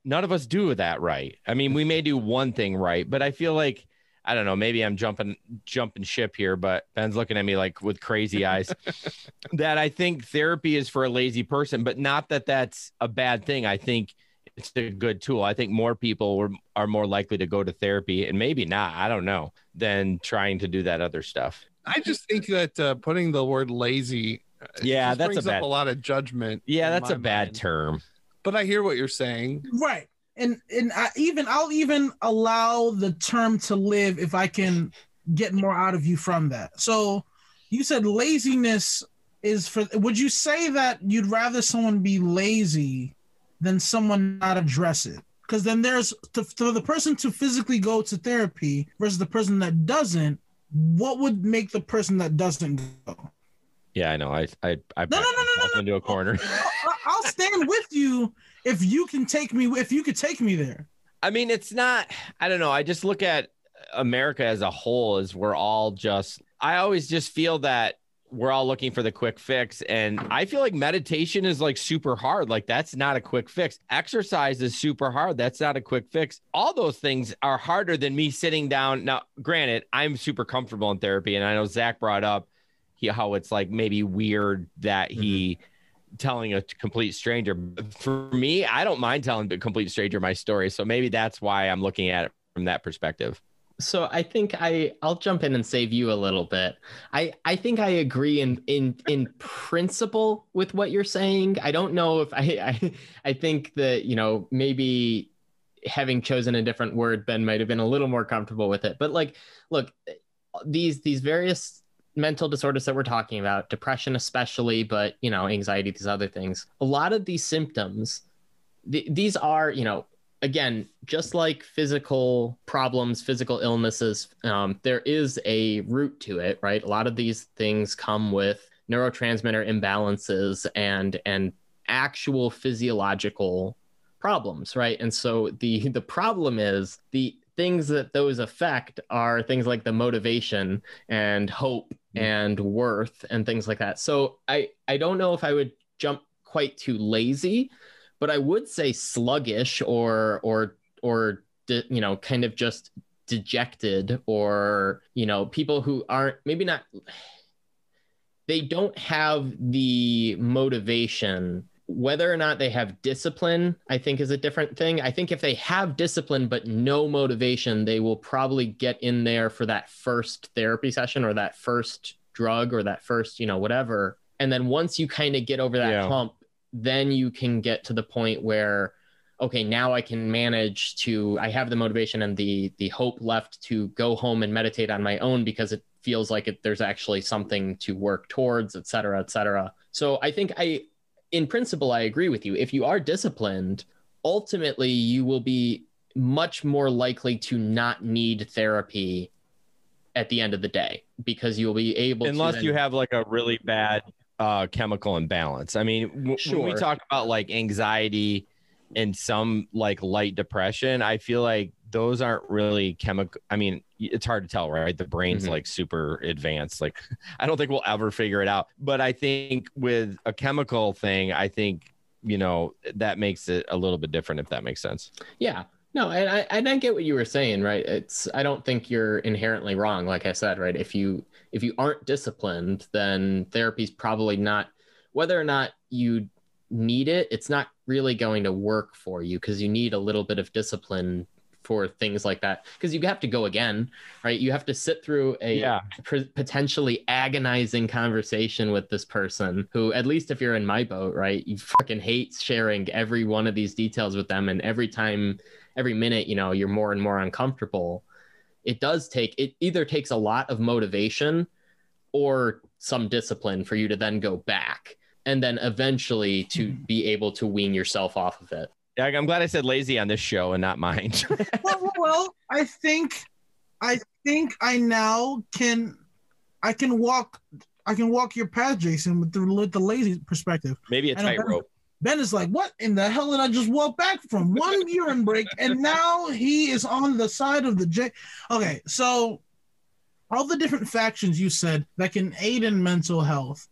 none of us do that right. I mean, we may do one thing right, but I feel like I don't know. Maybe I'm jumping jumping ship here, but Ben's looking at me like with crazy eyes. that I think therapy is for a lazy person, but not that that's a bad thing. I think it's a good tool. I think more people were, are more likely to go to therapy, and maybe not. I don't know than trying to do that other stuff. I just think that uh, putting the word lazy uh, Yeah, that's a brings bad- up a lot of judgment. Yeah, that's a bad mind. term. But I hear what you're saying. Right. And and I even I'll even allow the term to live if I can get more out of you from that. So you said laziness is for would you say that you'd rather someone be lazy than someone not address it? Because then there's for the person to physically go to therapy versus the person that doesn't, what would make the person that doesn't go? Yeah, I know. I I I No, no, no, no, myself no, into a corner. I- I'll stand with you if you can take me if you could take me there. I mean, it's not, I don't know. I just look at America as a whole as we're all just, I always just feel that we're all looking for the quick fix. And I feel like meditation is like super hard. Like, that's not a quick fix. Exercise is super hard. That's not a quick fix. All those things are harder than me sitting down. Now, granted, I'm super comfortable in therapy. And I know Zach brought up he, how it's like maybe weird that he, mm-hmm. telling a complete stranger. For me, I don't mind telling a complete stranger my story. So maybe that's why I'm looking at it from that perspective. So I think I I'll jump in and save you a little bit. I I think I agree in in in principle with what you're saying. I don't know if I I, I think that you know maybe having chosen a different word Ben might have been a little more comfortable with it. But like look these these various mental disorders that we're talking about, depression especially, but you know, anxiety, these other things. A lot of these symptoms, th- these are, you know, again, just like physical problems, physical illnesses, um, there is a root to it, right? A lot of these things come with neurotransmitter imbalances and and actual physiological problems, right? And so the the problem is the things that those affect are things like the motivation and hope mm-hmm. and worth and things like that. So I I don't know if I would jump quite too lazy, but I would say sluggish or or or you know kind of just dejected or you know people who aren't maybe not they don't have the motivation whether or not they have discipline i think is a different thing. I think if they have discipline but no motivation they will probably get in there for that first therapy session or that first drug or that first you know whatever. And then once you kind of get over that yeah. hump then you can get to the point where okay now i can manage to i have the motivation and the the hope left to go home and meditate on my own because it feels like it, there's actually something to work towards et cetera et cetera. So i think i in principle, I agree with you. If you are disciplined, ultimately you will be much more likely to not need therapy at the end of the day because you'll be able unless then... you have like a really bad uh, chemical imbalance. I mean, w- sure. when we talk about like anxiety and some like light depression, I feel like those aren't really chemical. I mean, it's hard to tell, right? The brain's mm-hmm. like super advanced. Like, I don't think we'll ever figure it out. But I think with a chemical thing, I think you know that makes it a little bit different. If that makes sense. Yeah. No, and I and I get what you were saying, right? It's I don't think you're inherently wrong. Like I said, right? If you if you aren't disciplined, then therapy's probably not. Whether or not you need it, it's not really going to work for you because you need a little bit of discipline for things like that. Because you have to go again right? You have to sit through a yeah. potentially agonizing conversation with this person who at least if you're in my boat right you fucking hate sharing every one of these details with them. And every time every minute you know you're more and more uncomfortable. It does take it either takes a lot of motivation or some discipline for you to then go back and then eventually to mm-hmm. be able to wean yourself off of it I'm glad I said lazy on this show and not mine. well, well, I think, I think I now can, I can walk, I can walk your path, Jason, with the with the lazy perspective. Maybe a tightrope. Ben is like, what in the hell did I just walk back from? One urine break, and now he is on the side of the J. Okay, so all the different factions you said that can aid in mental health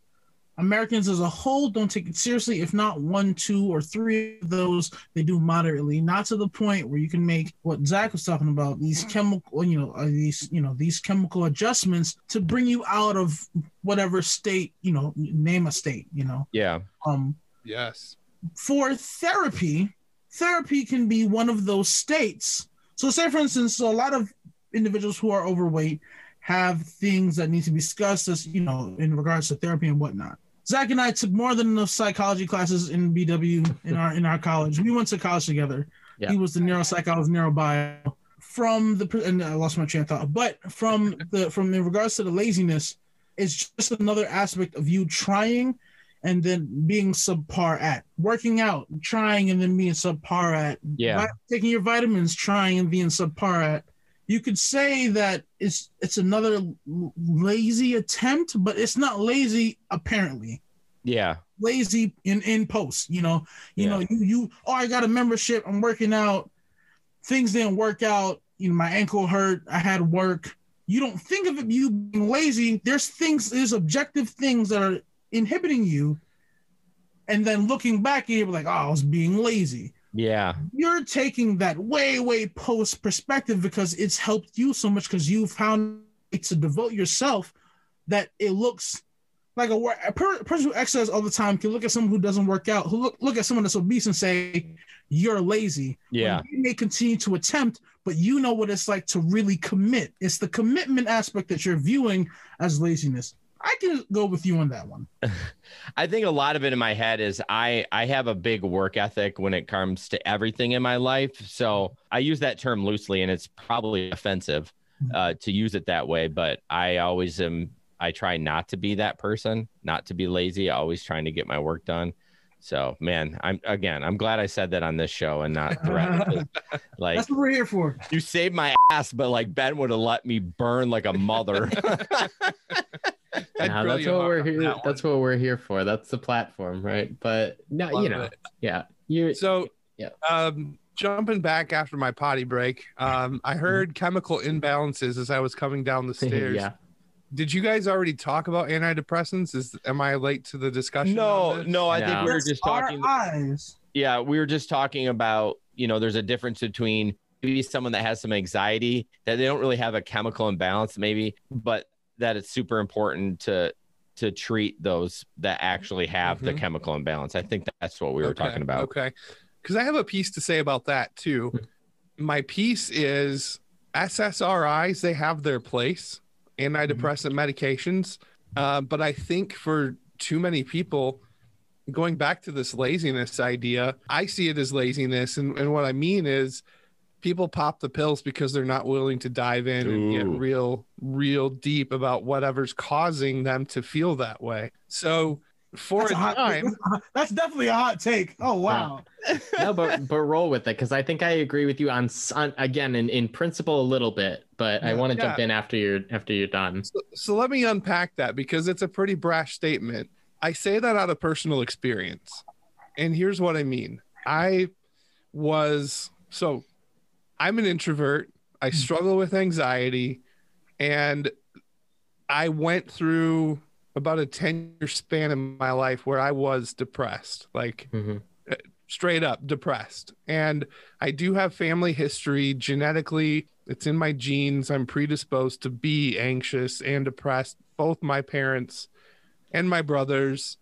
Americans as a whole don't take it seriously. If not one, two, or three of those, they do moderately. Not to the point where you can make what Zach was talking about these chemical, you know, uh, these you know these chemical adjustments to bring you out of whatever state, you know, name a state, you know. Yeah. Um. Yes. For therapy, therapy can be one of those states. So, say for instance, so a lot of individuals who are overweight have things that need to be discussed as you know in regards to therapy and whatnot Zach and I took more than enough psychology classes in BW in our in our college. We went to college together. Yeah. He was the neuropsych, I was neurobio. From the and I lost my train of thought, but from the from in regards to the laziness, it's just another aspect of you trying and then being subpar at working out, trying and then being subpar at yeah, taking your vitamins, trying and being subpar at. You could say that it's it's another lazy attempt, but it's not lazy apparently. Yeah. Lazy in in post, you know. You yeah. know, you you oh I got a membership, I'm working out. Things didn't work out. You know, my ankle hurt. I had work. You don't think of it you being lazy. There's things, there's objective things that are inhibiting you. And then looking back, you're like, oh, I was being lazy. Yeah. You're taking that way, way post perspective because it's helped you so much because you found to devote yourself that it looks like a, a person who exercises all the time can look at someone who doesn't work out, who look, look at someone that's obese and say, you're lazy. Yeah. you may continue to attempt, but you know what it's like to really commit. It's the commitment aspect that you're viewing as laziness. I can go with you on that one. I think a lot of it in my head is I I have a big work ethic when it comes to everything in my life. So I use that term loosely, and it's probably offensive mm-hmm. uh, to use it that way. But I always am. I try not to be that person, not to be lazy, always trying to get my work done. So, man, I'm again, I'm glad I said that on this show and not the like That's what we're here for. you saved my ass, but like Ben would have let me burn like a mother. I'd Nah, grill that's what we're here. that That's what we're here for. That's the platform, right? But no, one. you know, it. yeah, you. So, Yeah. um, jumping back after my potty break, um, I heard chemical imbalances as I was coming down the stairs. yeah. Did you guys already talk about antidepressants? Is am I late to the discussion? no, no, I No. think we were That's just our talking. eyes. yeah, we were just talking about, you know, there's a difference between maybe someone that has some anxiety that they don't really have a chemical imbalance, maybe, but that it's super important to to treat those that actually have the Mhm. chemical imbalance. I think that's what we were Okay, talking about. Okay. Because I have a piece to say about that too. My piece is SSRIs, they have their place, antidepressant medications. Uh, but I think for too many people, going back to this laziness idea, I see it as laziness. And, and what I mean is people pop the pills because they're not willing to dive in and get real, real deep about whatever's causing them to feel that way. So for That's, a a hot time, take. That's definitely a hot take. Oh wow. no, but but roll with it because I think I agree with you on, s- on again in, in principle a little bit, but I want to jump in after you're after you're done. So, so let me unpack that because it's a pretty brash statement. I say that out of personal experience. And here's what I mean. I was so I'm an introvert. I struggle with anxiety and I went through about a 10 year span in my life where I was depressed. Like Mhm. straight up depressed. And I do have family history genetically. It's in my genes. I'm predisposed to be anxious and depressed. Both my parents and my brothers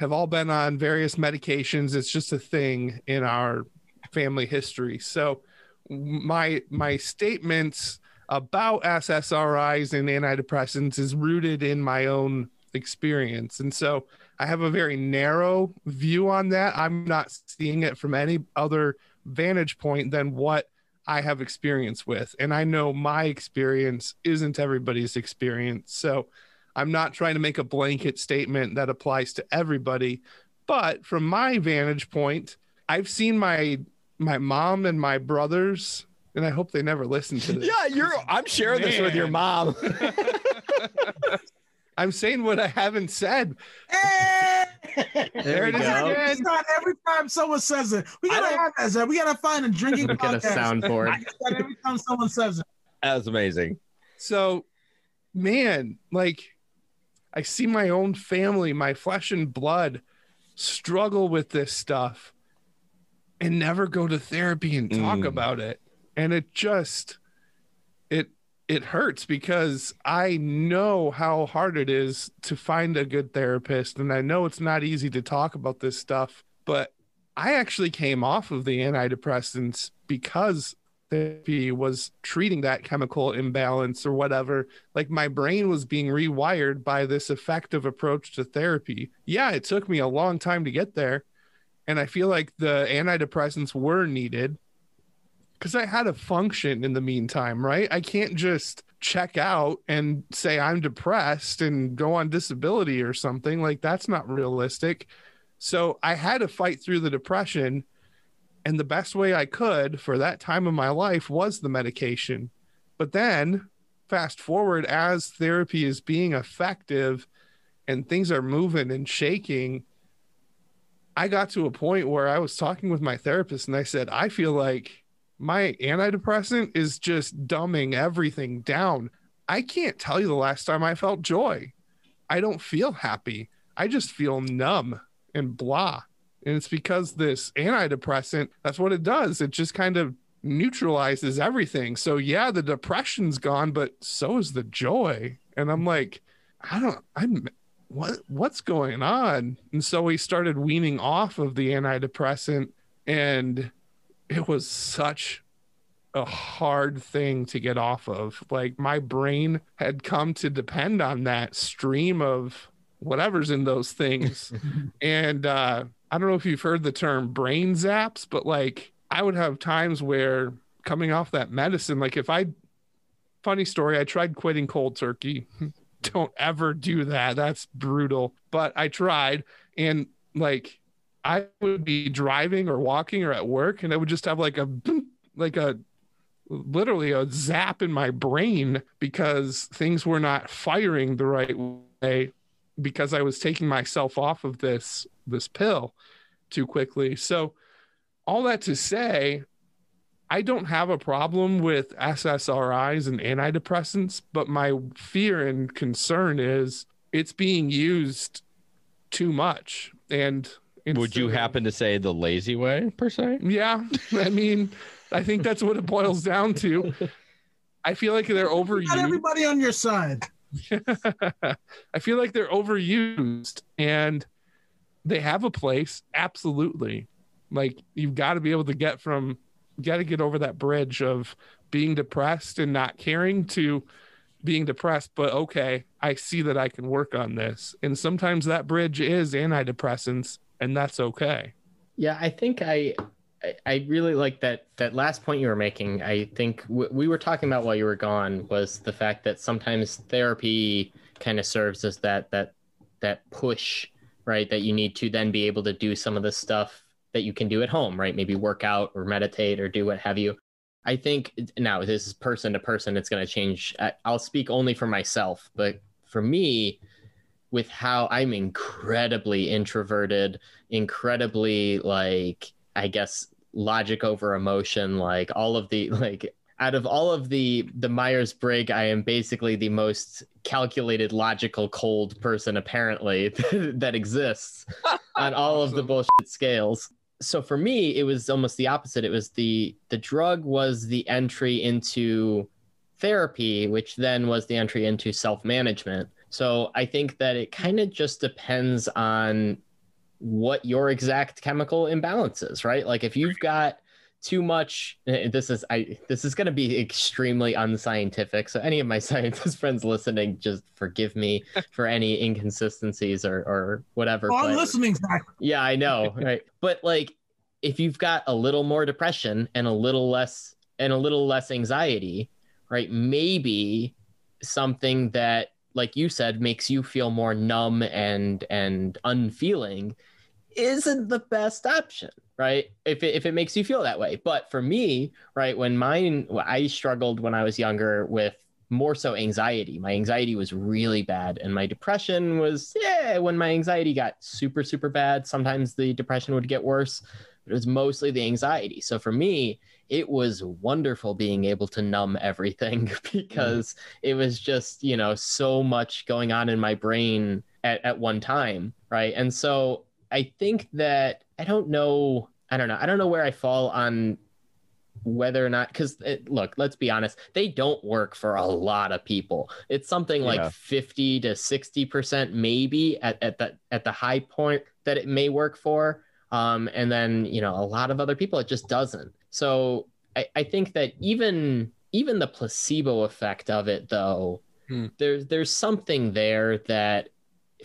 have all been on various medications. It's just a thing in our family history. So my my statements about SSRIs and antidepressants is rooted in my own experience. And so I have a very narrow view on that. I'm not seeing it from any other vantage point than what I have experience with. And I know my experience isn't everybody's experience. So I'm not trying to make a blanket statement that applies to everybody. But from my vantage point, I've seen my my mom and my brothers, and I hope they never listen to this. Yeah, you're I'm sharing this with your mom. I'm saying what I haven't said. Hey! There we it is go. again. Not every time someone says it. We gotta don't- have that. Zed. We gotta find a drinking Look at a podcast. soundboard. That every time someone says it. That's amazing. So, man, like I see my own family, my flesh and blood struggle with this stuff and never go to therapy and talk Mm. about it. And it just it it hurts because I know how hard it is to find a good therapist and I know it's not easy to talk about this stuff, but I actually came off of the antidepressants because therapy was treating that chemical imbalance or whatever. Like my brain was being rewired by this effective approach to therapy. Yeah, it took me a long time to get there. And I feel like the antidepressants were needed because I had to function in the meantime, right? I can't just check out and say I'm depressed and go on disability or something. Like that's not realistic. So I had to fight through the depression. And the best way I could for that time of my life was the medication. But then, fast forward, as therapy is being effective and things are moving and shaking, I got to a point where I was talking with my therapist and I said, I feel like my antidepressant is just dumbing everything down. I can't tell you the last time I felt joy. I don't feel happy. I just feel numb and blah. And it's because this antidepressant, that's what it does. It just kind of neutralizes everything. So yeah, the depression's gone, but so is the joy. And I'm like, I don't I'm what what's going on? And so we started weaning off of the antidepressant and it was such a hard thing to get off of. Like my brain had come to depend on that stream of whatever's in those things. and uh I don't know if you've heard the term brain zaps, but like I would have times where coming off that medicine, like if I funny story, I tried quitting cold turkey don't ever do that. That's brutal. But I tried and like I would be driving or walking or at work and I would just have like a like a literally a zap in my brain because things were not firing the right way because I was taking myself off of this this pill too quickly. So all that to say, I don't have a problem with SSRIs and antidepressants, but my fear and concern is it's being used too much. And would you happen to say the lazy way per se? Yeah. I mean, I think that's what it boils down to. I feel like they're overused. Not everybody on your side. I feel like they're overused and they have a place. Absolutely. Like you've got to be able to get from, got to get over that bridge of being depressed and not caring to being depressed. But okay, I see that I can work on this. And sometimes that bridge is antidepressants and that's okay. Yeah, I think I I really like that that last point you were making. I think w- we were talking about while you were gone was the fact that sometimes therapy kind of serves as that that that push, right? That you need to then be able to do some of the stuff that you can do at home, right? Maybe work out or meditate or do what have you. I think now this is person to person. It's going to change. I'll speak only for myself, but for me, with how I'm incredibly introverted, incredibly like I guess logic over emotion like all of the like out of all of the the myers-briggs i am basically the most calculated logical cold person apparently that exists on all awesome. of the bullshit scales so for me it was almost the opposite it was the the drug was the entry into therapy which then was the entry into self-management so i think that it kind of just depends on what your exact chemical imbalance is, right? Like if you've got too much eh, this is i this is going to be extremely unscientific so any of my scientist friends listening just forgive me for any inconsistencies or or whatever oh, i'm listening Zach. yeah i know right but like if you've got a little more depression and a little less and a little less anxiety right maybe something that like you said makes you feel more numb and and unfeeling isn't the best option right? If it, if it makes you feel that way. But for me right when mine i struggled when i was younger with more so anxiety. My anxiety was really bad and my depression was yeah when my anxiety got super super bad sometimes the depression would get worse but it was mostly the anxiety. So for me it was wonderful being able to numb everything because mm. it was just you know so much going on in my brain at, at one time right? And so I think that I don't know. I don't know. I don't know where I fall on whether or not because look let's be honest they don't work for a lot of people it's something like 50 to 60 percent maybe at, at the at the high point that it may work for um, and then you know a lot of other people it just doesn't so I, I think that even even the placebo effect of it though hmm. there's there's something there that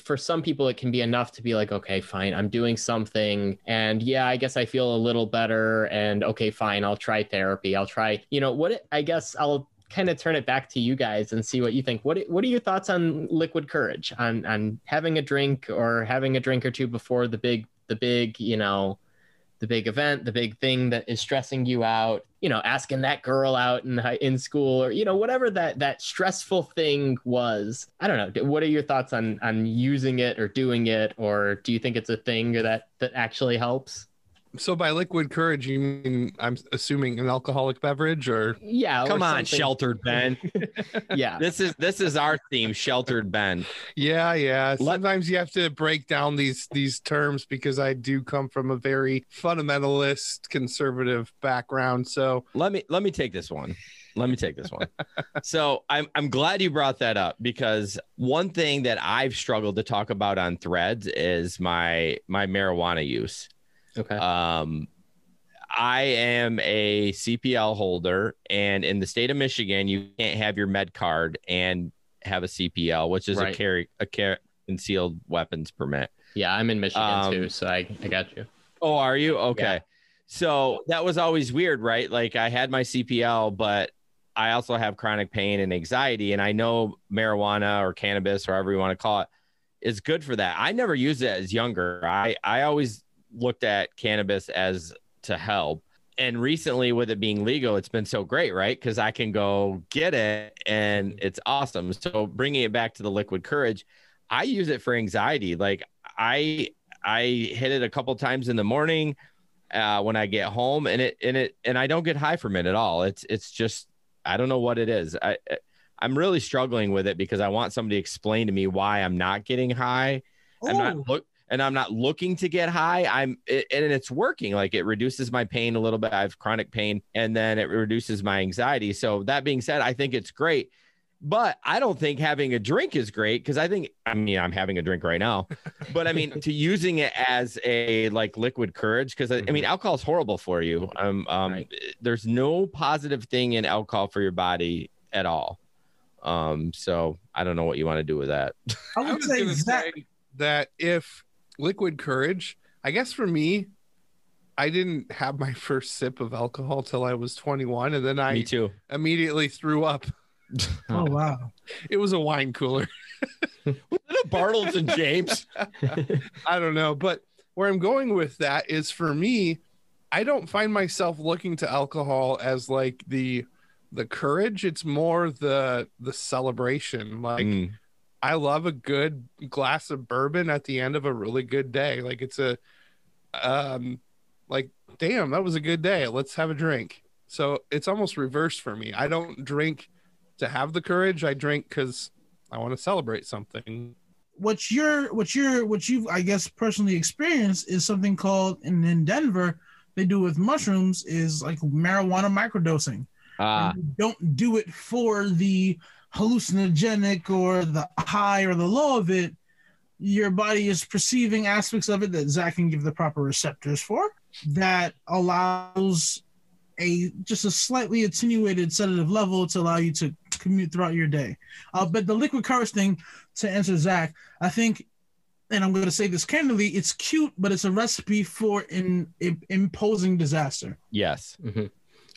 for some people it can be enough to be like okay fine i'm doing something. And yeah i guess i feel a little better and okay fine i'll try therapy. I'll try you know what i guess i'll kind of turn it back to you guys and see what you think. What what are your thoughts on liquid courage on on having a drink or having a drink or two before the big the big you know the big event, the big thing that is stressing you out, you know, asking that girl out in in school or you know whatever that that stressful thing was. I don't know. What are your thoughts on on using it or doing it or do you think it's a thing that that actually helps? So by liquid courage, you mean I'm assuming an alcoholic beverage or yeah? Come or on, sheltered Ben. yeah, this is this is our theme, sheltered Ben. Yeah, yeah. Sometimes you have to break down these these terms because I do come from a very fundamentalist conservative background. So let me let me take this one. Let me take this one. so I'm I'm glad you brought that up because one thing that I've struggled to talk about on threads is my my marijuana use Okay. Um, I am a CPL holder, and in the state of Michigan, you can't have your med card and have a CPL, which is right. a carry a car- concealed weapons permit. Yeah, I'm in Michigan um, too, so I, I got you. Oh, are you okay? Yeah. So that was always weird, right? Like I had my CPL, but I also have chronic pain and anxiety, and I know marijuana or cannabis, or however you want to call it, is good for that. I never used it as younger. I I always looked at cannabis as to help. And recently, with it being legal, it's been so great, right? Because I can go get it and it's awesome. So, bringing it back to the liquid courage, I use it for anxiety. Like, I I hit it a couple times in the morning uh, when I get home, and it and it and I don't get high from it at all. It's it's just I don't know what it is. I I'm really struggling with it because I want somebody to explain to me why I'm not getting high. I'm not look and I'm not looking to get high. I'm it, and it's working. Like it reduces my pain a little bit. I have chronic pain, and then it reduces my anxiety. So that being said, I think it's great. But I don't think having a drink is great because I think I mean I'm having a drink right now, but I mean to using it as a like liquid courage because I, I mean alcohol is horrible for you. Um, um, Right. there's no positive thing in alcohol for your body at all. Um, so I don't know what you want to do with that. I I would was say gonna say that if liquid courage, I guess for me, I didn't have my first sip of alcohol till I was 21, and then Me I too. immediately threw up. Oh wow. It was a wine cooler. Bartles and Jaymes. I don't know, but where I'm going with that is for me, I don't find myself looking to alcohol as like the the courage. It's more the the celebration. Like Mm. I love a good glass of bourbon at the end of a really good day. Like it's a um like damn, that was a good day. Let's have a drink. So it's almost reversed for me. I don't drink to have the courage. I drink cuz I want to celebrate something. what you're what you're what you've I guess personally experienced is something called in, in Denver they do with mushrooms is like marijuana microdosing. Ah, And don't do it for the hallucinogenic or the high or the low of it. Your body is perceiving aspects of it that Zach can give the proper receptors for that allows a just a slightly attenuated sedative level to allow you to commute throughout your day. Uh, but the liquid courage thing, to answer Zach, I think, and I'm going to say this candidly, it's cute, but it's a recipe for in imposing disaster. yes. Mhm.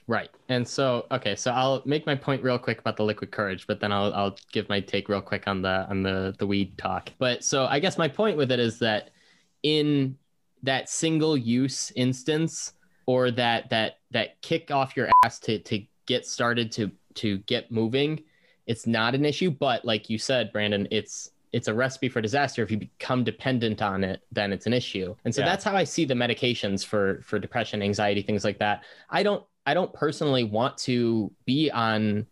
Right. And so, okay, so I'll make my point real quick about the liquid courage, but then I'll I'll give my take real quick on the on the the weed talk. But so I guess my point with it is that in that single use instance or that that that kick off your ass to to get started to to get moving, it's not an issue, but like you said, Brandon, it's it's a recipe for disaster. If you become dependent on it, then it's an issue. And so Yeah. that's how I see the medications for for depression, anxiety, things like that. I don't I don't personally want to be on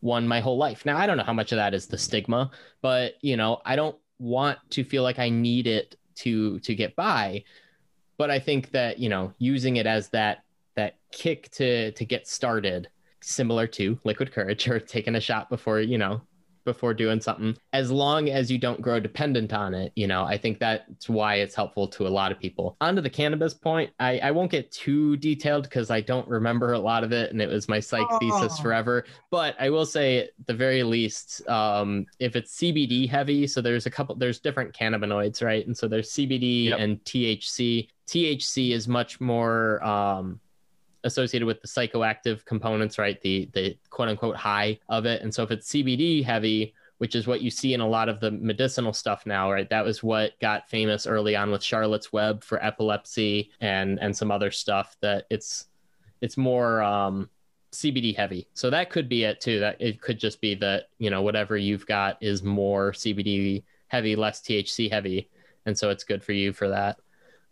one my whole life. Now I don't know how much of that is the stigma, but you know, I don't want to feel like I need it to to get by. But I think that, you know, using it as that that kick to to get started, similar to liquid courage or taking a shot before, you know, before doing something, as long as you don't grow dependent on it, you know, I think that's why it's helpful to a lot of people. Onto the cannabis point, I, I won't get too detailed because I don't remember a lot of it and it was my psych thesis Oh. forever. But I will say, at the very least, um, if it's CBD heavy, so there's a couple, there's different cannabinoids, right? And so there's CBD Yep. and THC. THC is much more um, associated with the psychoactive components, right? The the quote unquote high of it. And so if it's CBD heavy, which is what you see in a lot of the medicinal stuff now, right? That was what got famous early on with Charlotte's Web for epilepsy and and some other stuff that it's it's more um CBD heavy. So that could be it too. That it could just be that, you know, whatever you've got is more CBD heavy, less THC heavy. And so it's good for you for that.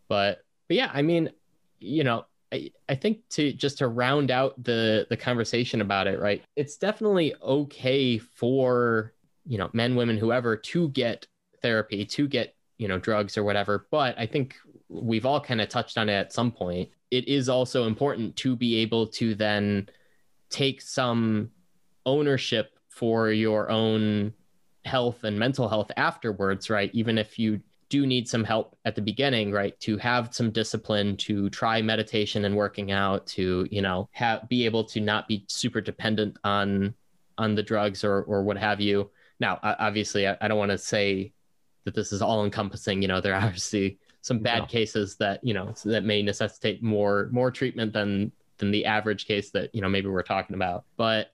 But but yeah, I mean, you know, I, I think to just to round out the the conversation about it, right? It's definitely okay for, you know, men, women, whoever to get therapy, to get, you know, drugs or whatever. But I think we've all kind of touched on it at some point. It is also important to be able to then take some ownership for your own health and mental health afterwards, right? Even if you do need some help at the beginning, right? To have some discipline, to try meditation and working out, to you know have be able to not be super dependent on on the drugs or or what have you. Now, obviously, I, I don't want to say that this is all encompassing. You know, there are obviously some bad No. cases that you know that may necessitate more more treatment than than the average case that you know maybe we're talking about. But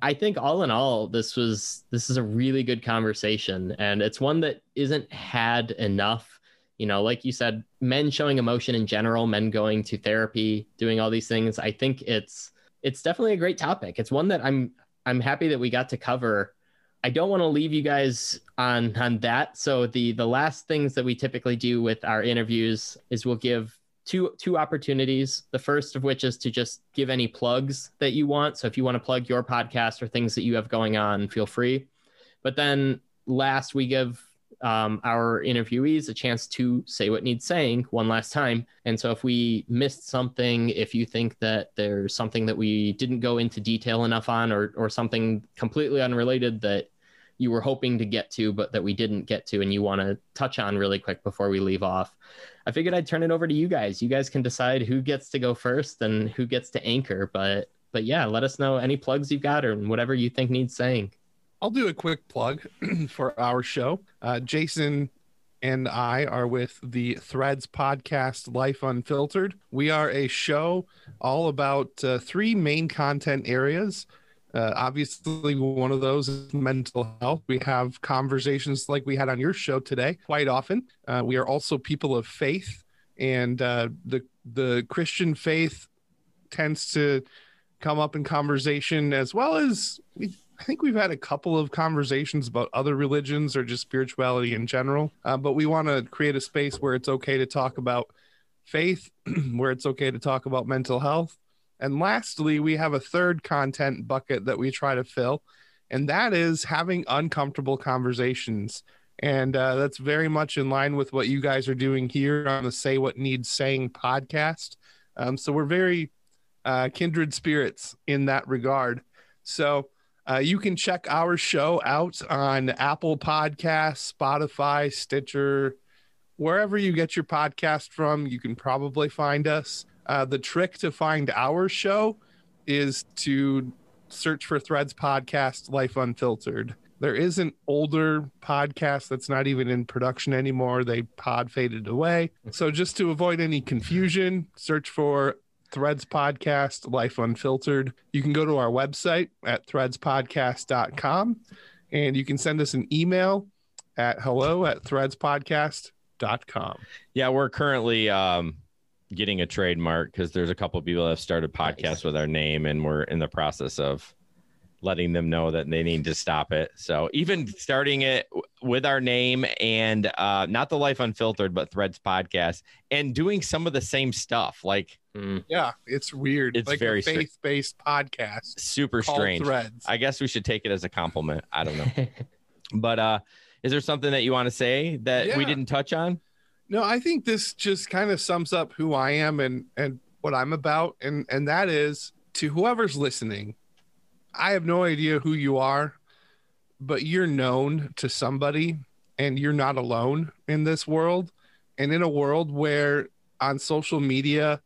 I think all in all, this was this is a really good conversation, and it's one that isn't had enough. You know, like you said, men showing emotion in general, men going to therapy, doing all these things. I think it's it's definitely a great topic. It's one that I'm I'm happy that we got to cover. I don't want to leave you guys on on that. So the the last things that we typically do with our interviews is we'll give two two opportunities. The first of which is to just give any plugs that you want. So if you want to plug your podcast or things that you have going on, feel free. But then last we give um, our interviewees a chance to say what needs saying one last time. And so if we missed something, if you think that there's something that we didn't go into detail enough on, or or something completely unrelated that you were hoping to get to, but that we didn't get to, and you want to touch on really quick before we leave off, I figured I'd turn it over to you guys. You guys can decide who gets to go first and who gets to anchor. But but yeah, let us know any plugs you've got or whatever you think needs saying. I'll do a quick plug for our show. Uh, Jason and I are with the Threads podcast, Life Unfiltered. We are a show all about uh, three main content areas uh, obviously, one of those is mental health. We have conversations like we had on your show today quite often. Uh, we are also people of faith, and uh, the the Christian faith tends to come up in conversation as well as we. I think we've had a couple of conversations about other religions or just spirituality in general, uh, but we want to create a space where it's okay to talk about faith, where it's okay to talk about mental health, and lastly, we have a third content bucket that we try to fill, and that is having uncomfortable conversations. And uh, that's very much in line with what you guys are doing here on the Say What Needs Saying podcast. Um, so we're very uh, kindred spirits in that regard. So uh, you can check our show out on Apple Podcasts, Spotify, Stitcher, wherever you get your podcast from. You can probably find us. Uh, the trick to find our show is to search for Threads Podcast Life Unfiltered. There is an older podcast that's not even in production anymore. They pod faded away. So, just to avoid any confusion, search for Threads Podcast Life Unfiltered. You can go to our website at threadspodcast.com and you can send us an email at hello at threadspodcast.com. Yeah, we're currently um, getting a trademark because there's a couple people that have started podcasts nice. with our name, and we're in the process of letting them know that they need to stop it. So even starting it with our name and uh, not the Life Unfiltered, but Threads podcast, and doing some of the same stuff. Like, mm, yeah, it's weird. It's like very faith based podcast. Super strange. Threads. I guess we should take it as a compliment. I don't know. but uh, is there something that you want to say that yeah. we didn't touch on? No, I think this just kind of sums up who I am and and what I'm about, and and that is to whoever's listening. I have no idea who you are, but you're known to somebody, and you're not alone in this world. And in a world where on social media,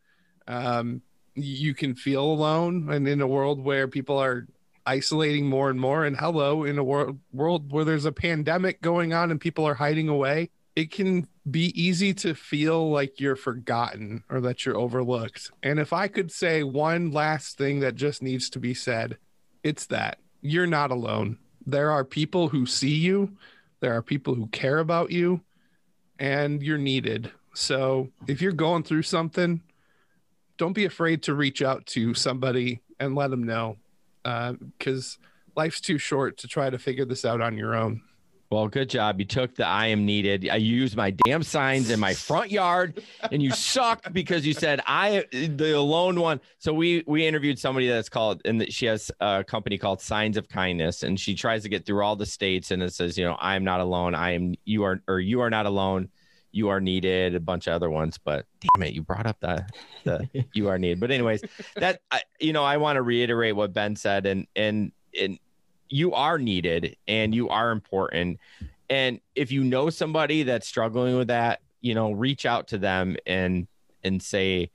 um, you can feel alone, and in a world where people are isolating more and more, and hello, in a world world where there's a pandemic going on and people are hiding away, it can be easy to feel like you're forgotten or that you're overlooked. And if I could say one last thing that just needs to be said, it's that you're not alone. There are people who see you, there are people who care about you, and you're needed. So if you're going through something, don't be afraid to reach out to somebody and let them know because uh, life's too short to try to figure this out on your own. Well, good job. You took the I am needed. I used my damn signs in my front yard and you suck because you said I the alone one. So we we interviewed somebody that's called and she has a company called Signs of Kindness and she tries to get through all the states and it says, you know, I am not alone. I am you are or you are not alone. You are needed, a bunch of other ones, but damn it, you brought up the the you are needed. But anyways, that I, you know, I want to reiterate what Ben said and and and you are needed and you are important. And if you know somebody that's struggling with that, you know, reach out to them and and say,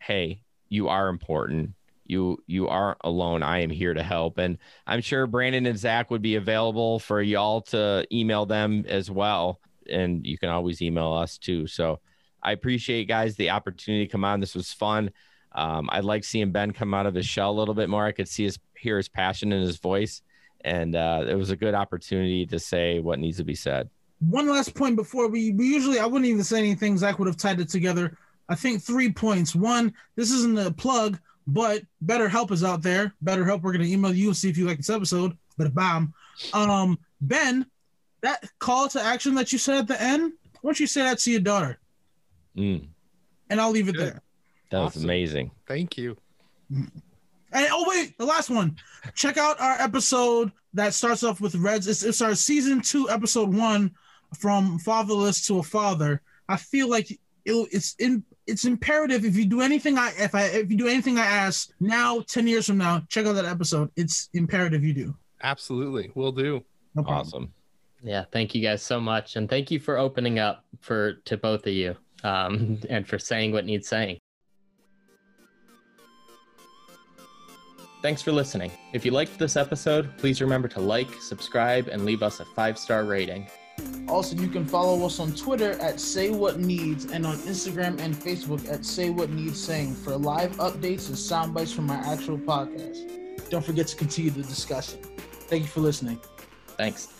"Hey, you are important. You you aren't alone. I am here to help." And I'm sure Brandon and Zach would be available for y'all to email them as well. And you can always email us too. So I appreciate guys the opportunity to come on. This was fun. Um, I like seeing Ben come out of his shell a little bit more. I could see his hear his passion in his voice, and uh, it was a good opportunity to say what needs to be said. One last point before we, we usually I wouldn't even say anything. Zach would have tied it together. I think three points. One, this isn't a plug, but BetterHelp is out there. BetterHelp, we're gonna email you and see if you like this episode. But bam, um, Ben, that call to action that you said at the end. Why don't you say that to your daughter? Mm, And I'll leave it Good. there. that was Awesome. amazing. Thank you. And oh wait, the last one. Check out our episode that starts off with Reds. It's, it's our season two, episode one, from fatherless to a father. I feel like it, it's in it's imperative if you do anything I if I if you do anything I ask now, ten years from now, check out that episode. It's imperative you do. Absolutely. Will do. No. Awesome. Yeah, thank you guys so much, and thank you for opening up for to both of you, um, and for saying what needs saying. Thanks for listening. If you liked this episode, please remember to like, subscribe, and leave us a five star rating. Also, you can follow us on Twitter at Say What Needs and on Instagram and Facebook at Say What Needs Saying for live updates and sound bites from our actual podcast. Don't forget to continue the discussion. Thank you for listening. Thanks.